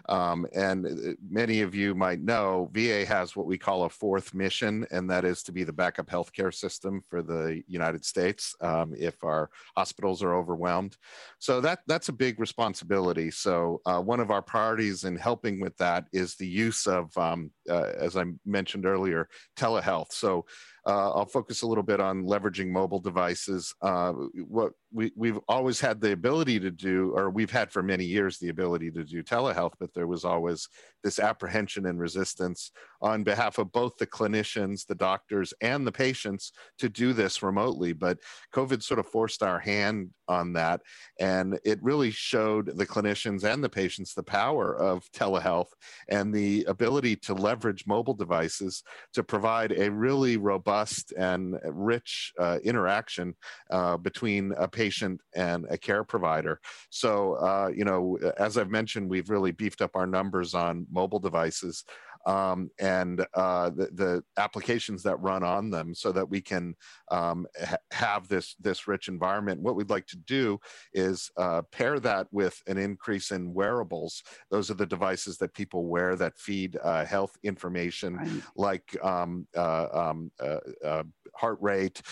[SPEAKER 5] Um, and uh, many of you might know VA has what we call a fourth mission, and that is to be the backup healthcare system for the United States um, if our hospitals are overwhelmed. So that that's a big responsibility. So uh, one of our priorities in helping with that is the use of, um, as I mentioned earlier, telehealth. So uh, I'll focus a little bit on leveraging mobile devices. Uh, what we, we've always had the ability to do, or we've had for many years the ability to do telehealth, but there was always this apprehension and resistance on behalf of both the clinicians, the doctors, and the patients to do this remotely. But COVID sort of forced our hand on that. And it really showed the clinicians and the patients the power of telehealth and the ability to leverage mobile devices to provide a really robust and rich uh, interaction uh, between a patient and a care provider. So, uh, you know, as I've mentioned, we've really beefed up our numbers on mobile devices um, and uh, the, the, applications that run on them so that we can um, ha- have this this rich environment. What we'd like to do is uh, pair that with an increase in wearables. Those are the devices that people wear that feed uh, health information right. like um, uh, um, uh, uh, heart rate,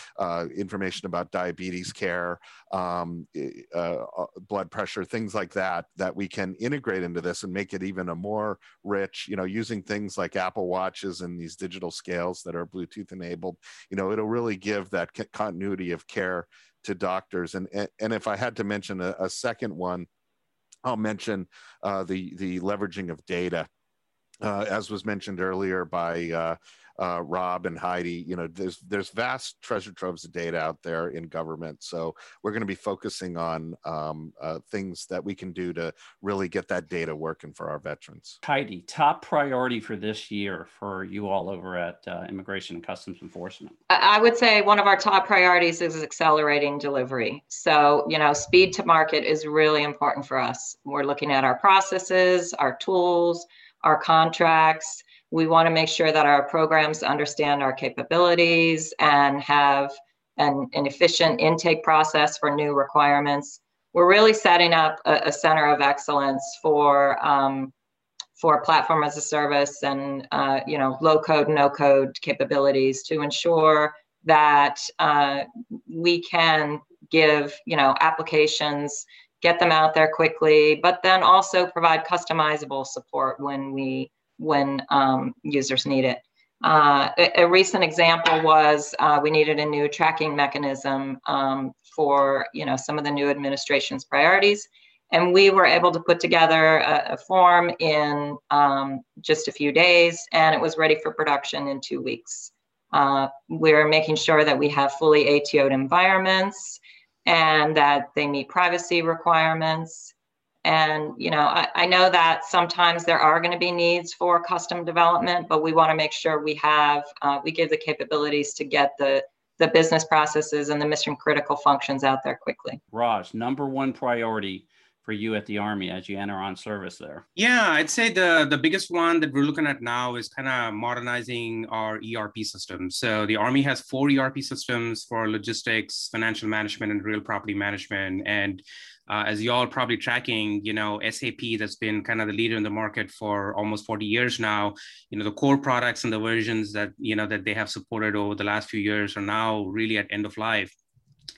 [SPEAKER 5] information about diabetes care, um, blood pressure, things like that, that we can integrate into this and make it even a more rich, you know, using things things like Apple Watches and these digital scales that are Bluetooth enabled, you know, it'll really give that continuity of care to doctors. And and if I had to mention a, a second one, I'll mention uh, the the leveraging of data. Uh, as was mentioned earlier by uh, uh, Rob and Heidi, you know, there's there's vast treasure troves of data out there in government. So we're going to be focusing on um, uh, things that we can do to really get that data working for our veterans.
[SPEAKER 2] Heidi, top priority for this year for you all over at uh, Immigration and Customs Enforcement?
[SPEAKER 4] I would say one of our top priorities is accelerating delivery. So, you know, speed to market is really important for us. We're looking at our processes, our tools, our contracts we want to make sure that our programs understand our capabilities and have an, an efficient intake process for new requirements. We're really setting up a, a center of excellence for um, for platform as a service and uh, you know low code, no code capabilities to ensure that uh, we can give you know applications get them out there quickly, but then also provide customizable support when we when um, users need it. Uh, a, a, recent example was uh, we needed a new tracking mechanism um, for you know some of the new administration's priorities, and we were able to put together a, a form in um, just a few days, and it was ready for production in two weeks. Uh, we're making sure that we have fully ATO'd environments and that they meet privacy requirements and you know, I, I know that sometimes there are going to be needs for custom development, but we want to make sure we have uh, we give the capabilities to get the the business processes and the mission critical functions out there quickly.
[SPEAKER 2] Raj, number one priority for you at the Army as you enter on service there?
[SPEAKER 3] Yeah, I'd say the, the biggest one that we're looking at now is kind of modernizing our ERP systems. So the Army has four ERP systems for logistics, financial management, and real property management. And uh, as you all probably tracking, you know, SAP that's been kind of the leader in the market for almost 40 years now. You know, the core products and the versions that you know that they have supported over the last few years are now really at end of life,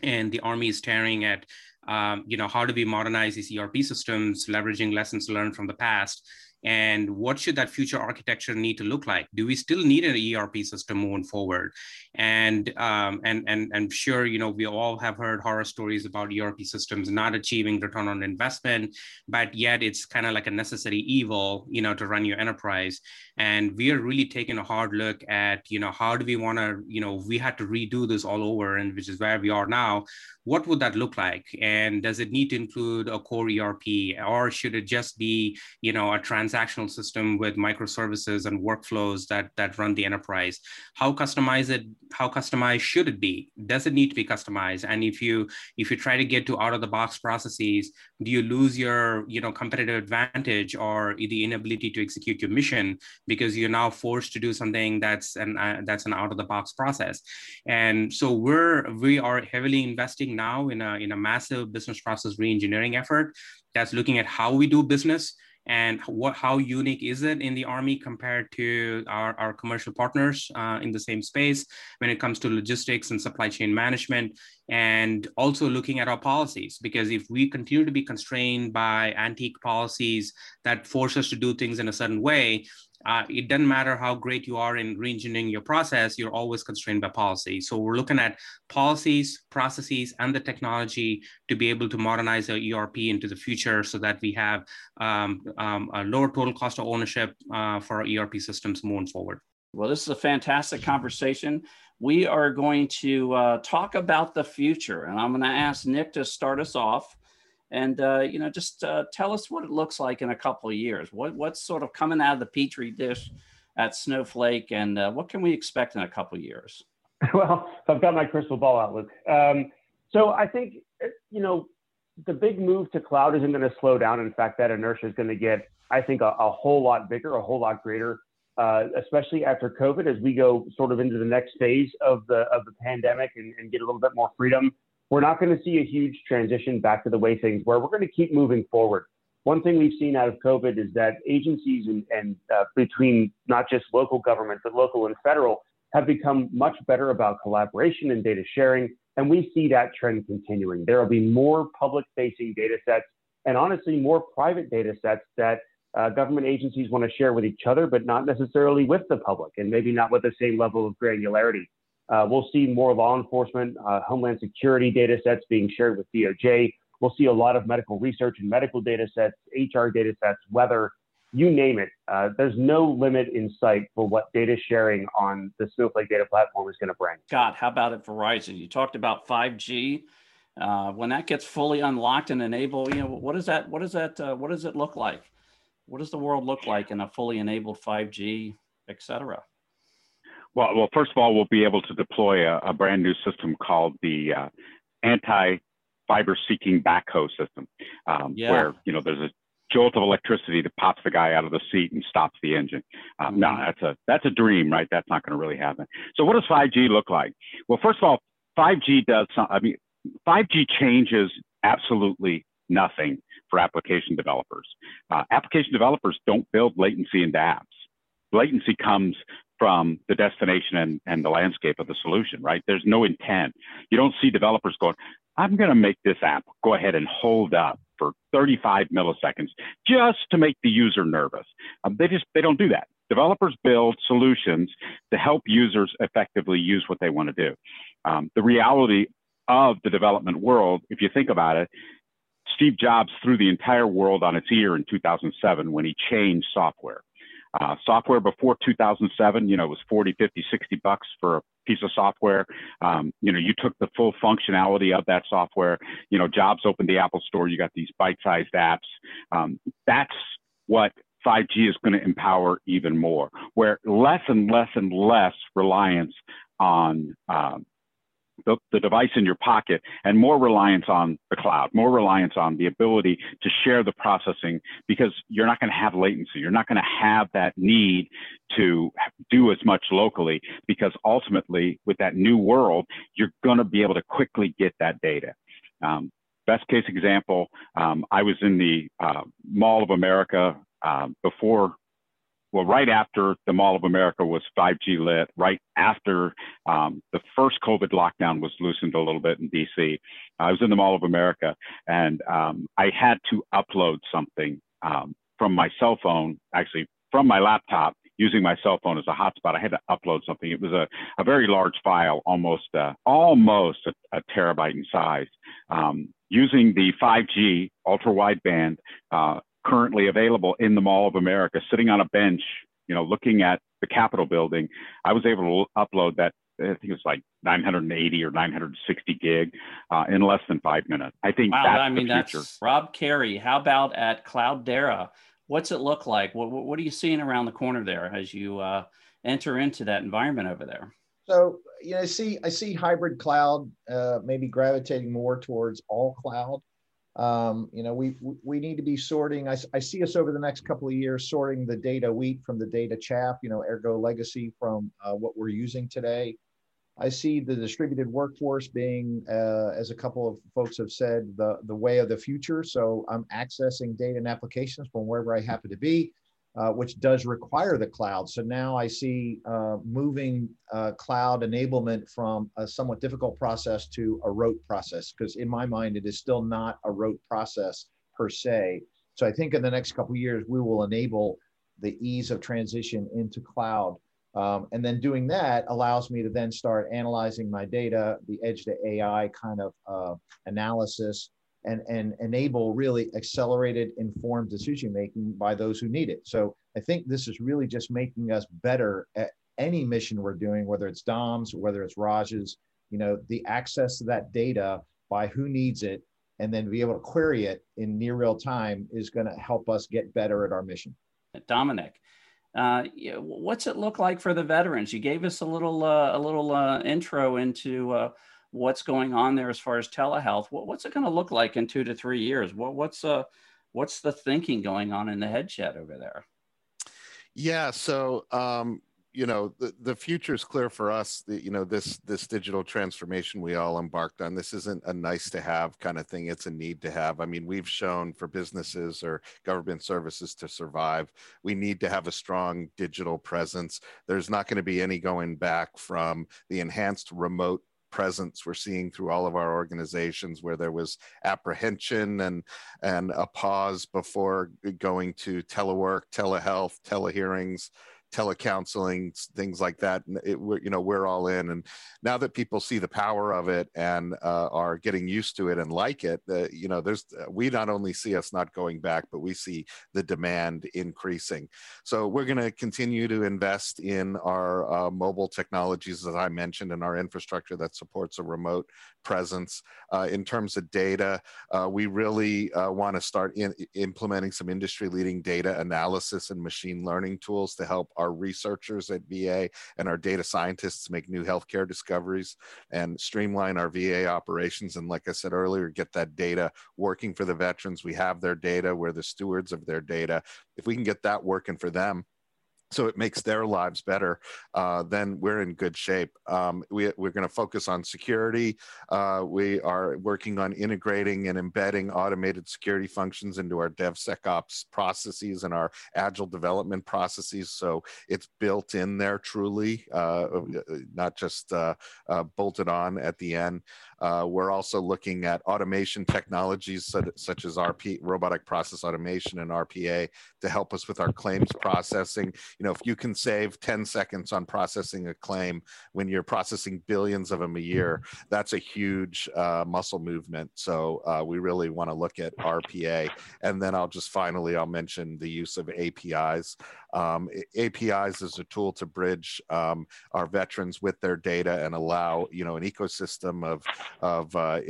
[SPEAKER 3] and the Army is staring at um, you know, how do we modernize these ERP systems, leveraging lessons learned from the past? And what should that future architecture need to look like? Do we still need an erp system moving forward? And um, and and sure you know we all have heard horror stories about erp systems not achieving return on investment but yet it's kind of like a necessary evil you know to run your enterprise. And we are really taking a hard look at you know how do we want to you know we had to redo this all over and which is where we are now. What would that look like? And does it need to include a core erp or should it just be you know a transactional system with microservices and workflows that that run the enterprise. How customized it how customized should it be? Does it need to be customized? And if you if you try to get to out of the box processes do you lose your you know competitive advantage or the inability to execute your mission because you're now forced to do something that's an uh, that's an out of the box process? And so we're we are heavily investing now in a in a massive business process reengineering effort that's looking at how we do business and what how unique is it in the army compared to our, our commercial partners uh, in the same space when it comes to logistics and supply chain management and also looking at our policies? Because if we continue to be constrained by antique policies that force us to do things in a certain way uh, it doesn't matter how great you are in reengineering your process, you're always constrained by policy. So we're looking at policies, processes, and the technology to be able to modernize our ERP into the future so that we have um, um, a lower total cost of ownership uh, for our ERP systems moving forward.
[SPEAKER 2] Well, this is a fantastic conversation. We are going to uh, talk about the future, and I'm going to ask Nick to start us off and uh, you know just uh, tell us what it looks like in a couple of years. What, what's sort of coming out of the petri dish at snowflake and uh, what can we expect in a couple of years? [LAUGHS]
[SPEAKER 11] Well i've got my crystal ball out luke. Um, so i think you know the big move to cloud isn't going to slow down. In fact that inertia is going to get i think a, a, whole lot bigger a whole lot greater uh, especially after covid as we go sort of into the next phase of the of the pandemic and, and get a little bit more freedom we're not going to see a huge transition back to the way things were. We're going to keep moving forward. One thing we've seen out of COVID is that agencies and, and uh, between not just local government, but local and federal have become much better about collaboration and data sharing. And we see that trend continuing. There will be more public facing data sets and honestly more private data sets that uh, government agencies want to share with each other, but not necessarily with the public and maybe not with the same level of granularity. Uh, we'll see more law enforcement, uh, homeland security data sets being shared with DOJ. We'll see a lot of medical research and medical data sets, HR data sets, weather, you name it. Uh, there's no limit in sight for what data sharing on the Snowflake data platform is going to bring.
[SPEAKER 2] God, how about at Verizon? You talked about 5G. Uh, when that gets fully unlocked and enabled, you know, what is that? What is that? Uh, what does it look like? What does the world look like in a fully enabled 5G, et cetera?
[SPEAKER 7] Well, well, first of all, we'll be able to deploy a, a brand new system called the uh, anti-fiber seeking backhoe system, um, yeah. where you know there's a jolt of electricity that pops the guy out of the seat and stops the engine. Um, mm-hmm. No, that's a that's a dream, right? That's not going to really happen. So, what does 5G look like? Well, first of all, 5G does. Some, I mean, 5G changes absolutely nothing for application developers. Uh, application developers don't build latency into apps. Latency comes from the destination and, and the landscape of the solution, right? There's no intent. You don't see developers going, I'm going to make this app go ahead and hold up for 35 milliseconds just to make the user nervous. Um, they just, they don't do that. Developers build solutions to help users effectively use what they want to do. Um, the reality of the development world, if you think about it, Steve Jobs threw the entire world on its ear in 2007 when he changed software. Uh, software before 2007, you know, it was 40, 50, 60 bucks for a piece of software. Um, you know, you took the full functionality of that software. You know, Jobs opened the Apple Store. You got these bite-sized apps. Um, that's what 5G is going to empower even more, where less and less and less reliance on um, the, the, device in your pocket and more reliance on the cloud, more reliance on the ability to share the processing because you're not going to have latency. You're not going to have that need to do as much locally because ultimately, with that new world, you're going to be able to quickly get that data. Um, best case example, um, I was in the uh, Mall of America uh, before well, right after the Mall of America was 5G lit, right after um, the first COVID lockdown was loosened a little bit in DC, I was in the Mall of America and um, I had to upload something um, from my cell phone, actually from my laptop, using my cell phone as a hotspot. I had to upload something. It was a, a very large file, almost uh, almost a, a, terabyte in size. Um, using the 5G ultra wideband uh, currently available in the Mall of America, sitting on a bench, you know, looking at the Capitol building, I was able to upload that. I think it was like 980 or 960 gig uh, in less than five minutes. I think wow, that's I mean, the future. That's
[SPEAKER 2] Rob Carey. How about at Cloudera? What's it look like? What, what are you seeing around the corner there as you uh, enter into that environment over there?
[SPEAKER 6] So you know, I see I see hybrid cloud uh, maybe gravitating more towards all cloud. Um, you know, we we need to be sorting. I, I see us over the next couple of years sorting the data wheat from the data chaff. You know, ergo legacy from uh, what we're using today. I see the distributed workforce being, uh, as a couple of folks have said, the the way of the future. So I'm accessing data and applications from wherever I happen to be uh, which does require the cloud. So now I see uh, moving uh, cloud enablement from a somewhat difficult process to a rote process, because in my mind, it is still not a rote process per se. So I think in the next couple years, we will enable the ease of transition into cloud. Um, and then doing that allows me to then start analyzing my data, the edge to AI kind of uh, analysis, and, and enable really accelerated informed decision making by those who need it. So I think this is really just making us better at any mission we're doing, whether it's Dom's, whether it's Raj's, you know, the access to that data by who needs it and then be able to query it in near real time is going to help us get better at our mission.
[SPEAKER 2] Dominic, uh, what's it look like for the veterans? You gave us a little uh, a little uh, intro into uh, what's going on there as far as telehealth. What, what's it going to look like in two to three years? What, what's uh, what's the thinking going on in the headset over there?
[SPEAKER 5] Yeah, so um, you know the, the future is clear for us. The, you know this this digital transformation we all embarked on. This isn't a nice to have kind of thing. It's a need to have. I mean, we've shown for businesses or government services to survive, we need to have a strong digital presence. There's not going to be any going back from the enhanced remote presence we're seeing through all of our organizations where there was apprehension and and a pause before going to telework telehealth telehearings telecounseling, things like that. You know, we're all in. And now that people see the power of it and uh, are getting used to it and like it, uh, you know, there's uh, we not only see us not going back, but we see the demand increasing. So we're going to continue to invest in our uh, mobile technologies, as I mentioned, and our infrastructure that supports a remote presence. Uh, in terms of data, uh, we really want to start in, implementing some industry-leading data analysis and machine learning tools to help our researchers at VA and our data scientists make new healthcare discoveries and streamline our VA operations. And like I said earlier, get that data working for the veterans. We have their data, we're the stewards of their data. If we can get that working for them, so it makes their lives better, uh, then we're in good shape. Um, we, are going to focus on security. Uh, we are working on integrating and embedding automated security functions into our DevSecOps processes and our agile development processes. So it's built in there truly, uh, not just uh, uh, bolted on at the end. Uh, we're also looking at automation technologies such, such as RP, robotic process automation and RPA to help us with our claims processing. You know, if you can save 10 seconds on processing a claim when you're processing billions of them a year, that's a huge uh, muscle movement. So uh, we really want to look at RPA. And then I'll just finally, I'll mention the use of APIs. Um, APIs is a tool to bridge um, our veterans with their data and allow, you know, an ecosystem of of uh,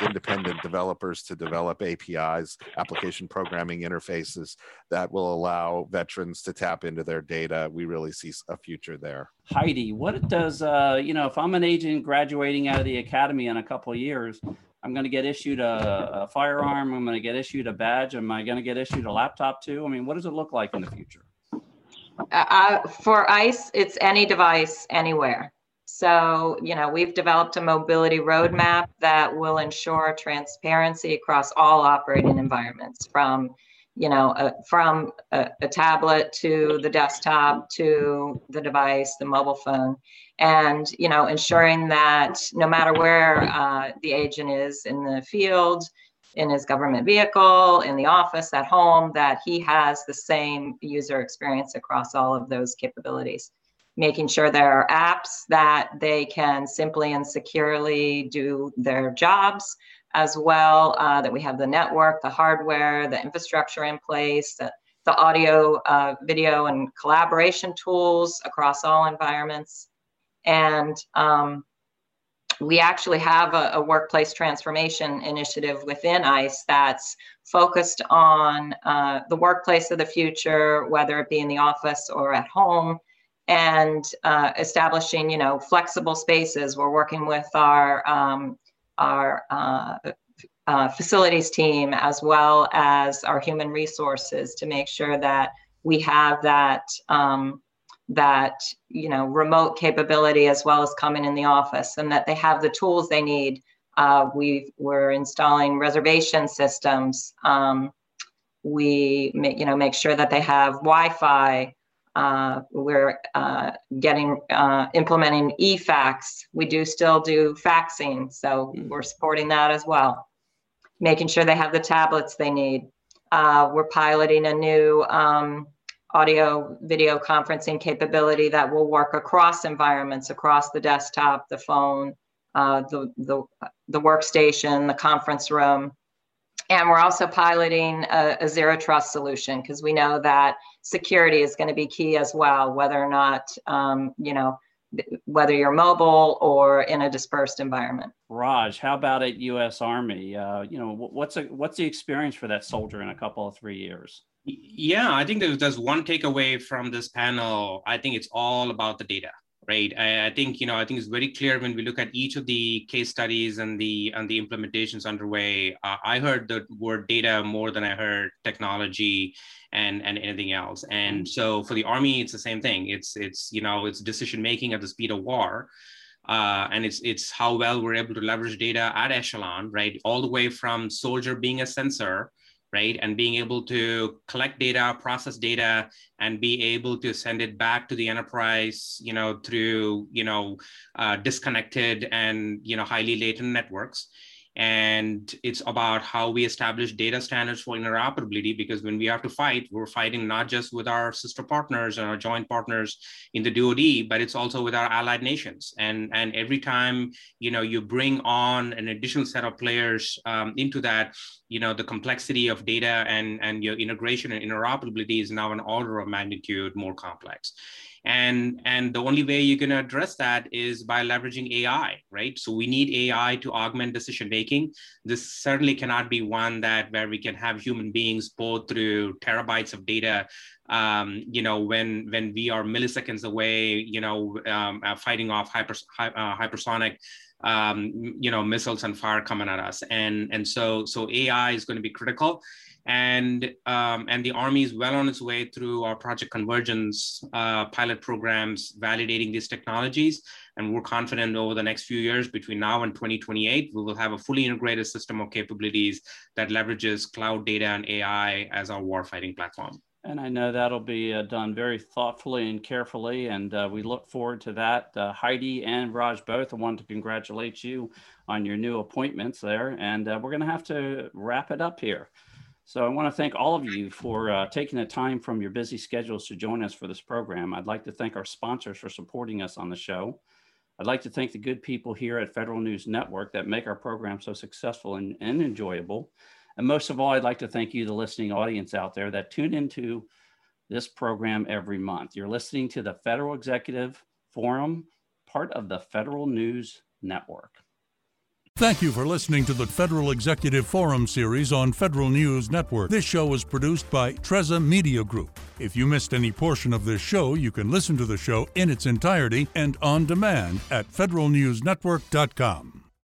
[SPEAKER 5] independent developers to develop APIs, application programming interfaces that will allow veterans to tap into their data. We really see a future there.
[SPEAKER 2] Heidi, what does, uh, you know, if I'm an agent graduating out of the academy in a couple of years, I'm going to get issued a, a firearm. I'm going to get issued a badge. Am I going to get issued a laptop too? I mean, what does it look like in the future?
[SPEAKER 4] Uh, for ICE, it's any device, anywhere. So, you know, we've developed a mobility roadmap that will ensure transparency across all operating environments from, you know, uh, from a, a, tablet to the desktop to the device, the mobile phone, and, you know, ensuring that no matter where uh, the agent is in the field, in his government vehicle, in the office, at home, that he has the same user experience across all of those capabilities. Making sure there are apps that they can simply and securely do their jobs, as well uh, that we have the network, the hardware, the infrastructure in place, the, the audio, uh, video, and collaboration tools across all environments. And um, we actually have a, a, workplace transformation initiative within ICE that's focused on uh, the workplace of the future, whether it be in the office or at home, and uh, establishing, you know, flexible spaces. We're working with our um, our uh, uh facilities team as well as our human resources to make sure that we have that. Um, that you know remote capability as well as coming in the office and that they have the tools they need uh, we we're installing reservation systems um, we you know make sure that they have wi-fi uh, we're uh, getting uh, implementing e-fax we do still do faxing so mm. we're supporting that as well making sure they have the tablets they need uh, we're piloting a new um, audio video conferencing capability that will work across environments, across the desktop, the phone, uh, the, the, the workstation, the conference room. And we're also piloting a, a zero trust solution because we know that security is going to be key as well, whether or not, um, you know, whether you're mobile or in a dispersed environment.
[SPEAKER 2] Raj, how about at U.S. Army? Uh, you know, what's a, what's the experience for that soldier in a couple of three years?
[SPEAKER 3] Yeah, I think there's, there's one takeaway from this panel. I think it's all about the data, right? I, I, think you know I think it's very clear when we look at each of the case studies and the and the implementations underway. Uh, I heard the word data more than I heard technology and and anything else. And mm-hmm. so for the army, it's the same thing. It's it's you know it's decision making at the speed of war. Uh, and it's it's how well we're able to leverage data at echelon, right? All the way from soldier being a sensor right? And being able to collect data, process data, and be able to send it back to the enterprise, you know, through, you know, uh, disconnected and, you know, highly latent networks and it's about how we establish data standards for interoperability because when we have to fight we're fighting not just with our sister partners and our joint partners in the DoD but it's also with our allied nations and and every time you know you bring on an additional set of players um, into that you know the complexity of data and and your integration and interoperability is now an order of magnitude more complex. And and the only way you're going to address that is by leveraging ai right? So we need ai to augment decision making. This certainly cannot be one that where we can have human beings both through terabytes of data um, you know when when we are milliseconds away you know um, uh, fighting off hyper, uh, hypersonic um, you know missiles and fire coming at us. And and so so ai is going to be critical. And um, and the army is well on its way through our project convergence uh, pilot programs validating these technologies. And we're confident over the next few years between now and 2028 we will have a fully integrated system of capabilities that leverages cloud data and ai as our warfighting platform
[SPEAKER 2] and I know that'll be uh, done very thoughtfully and carefully, and uh, we look forward to that. Uh, Heidi and Raj both, I want to congratulate you on your new appointments there, and uh, we're going to have to wrap it up here. So I want to thank all of you for uh, taking the time from your busy schedules to join us for this program. I'd like to thank our sponsors for supporting us on the show. I'd like to thank the good people here at Federal News Network that make our program so successful and, and enjoyable. And most of all, I'd like to thank you, the listening audience out there that tune into this program every month. You're listening to the Federal Executive Forum, part of the Federal News Network.
[SPEAKER 1] Thank you for listening to the Federal Executive Forum series on Federal News Network. This show was produced by Treza Media Group. If you missed any portion of this show, you can listen to the show in its entirety and on demand at federalnewsnetwork.com.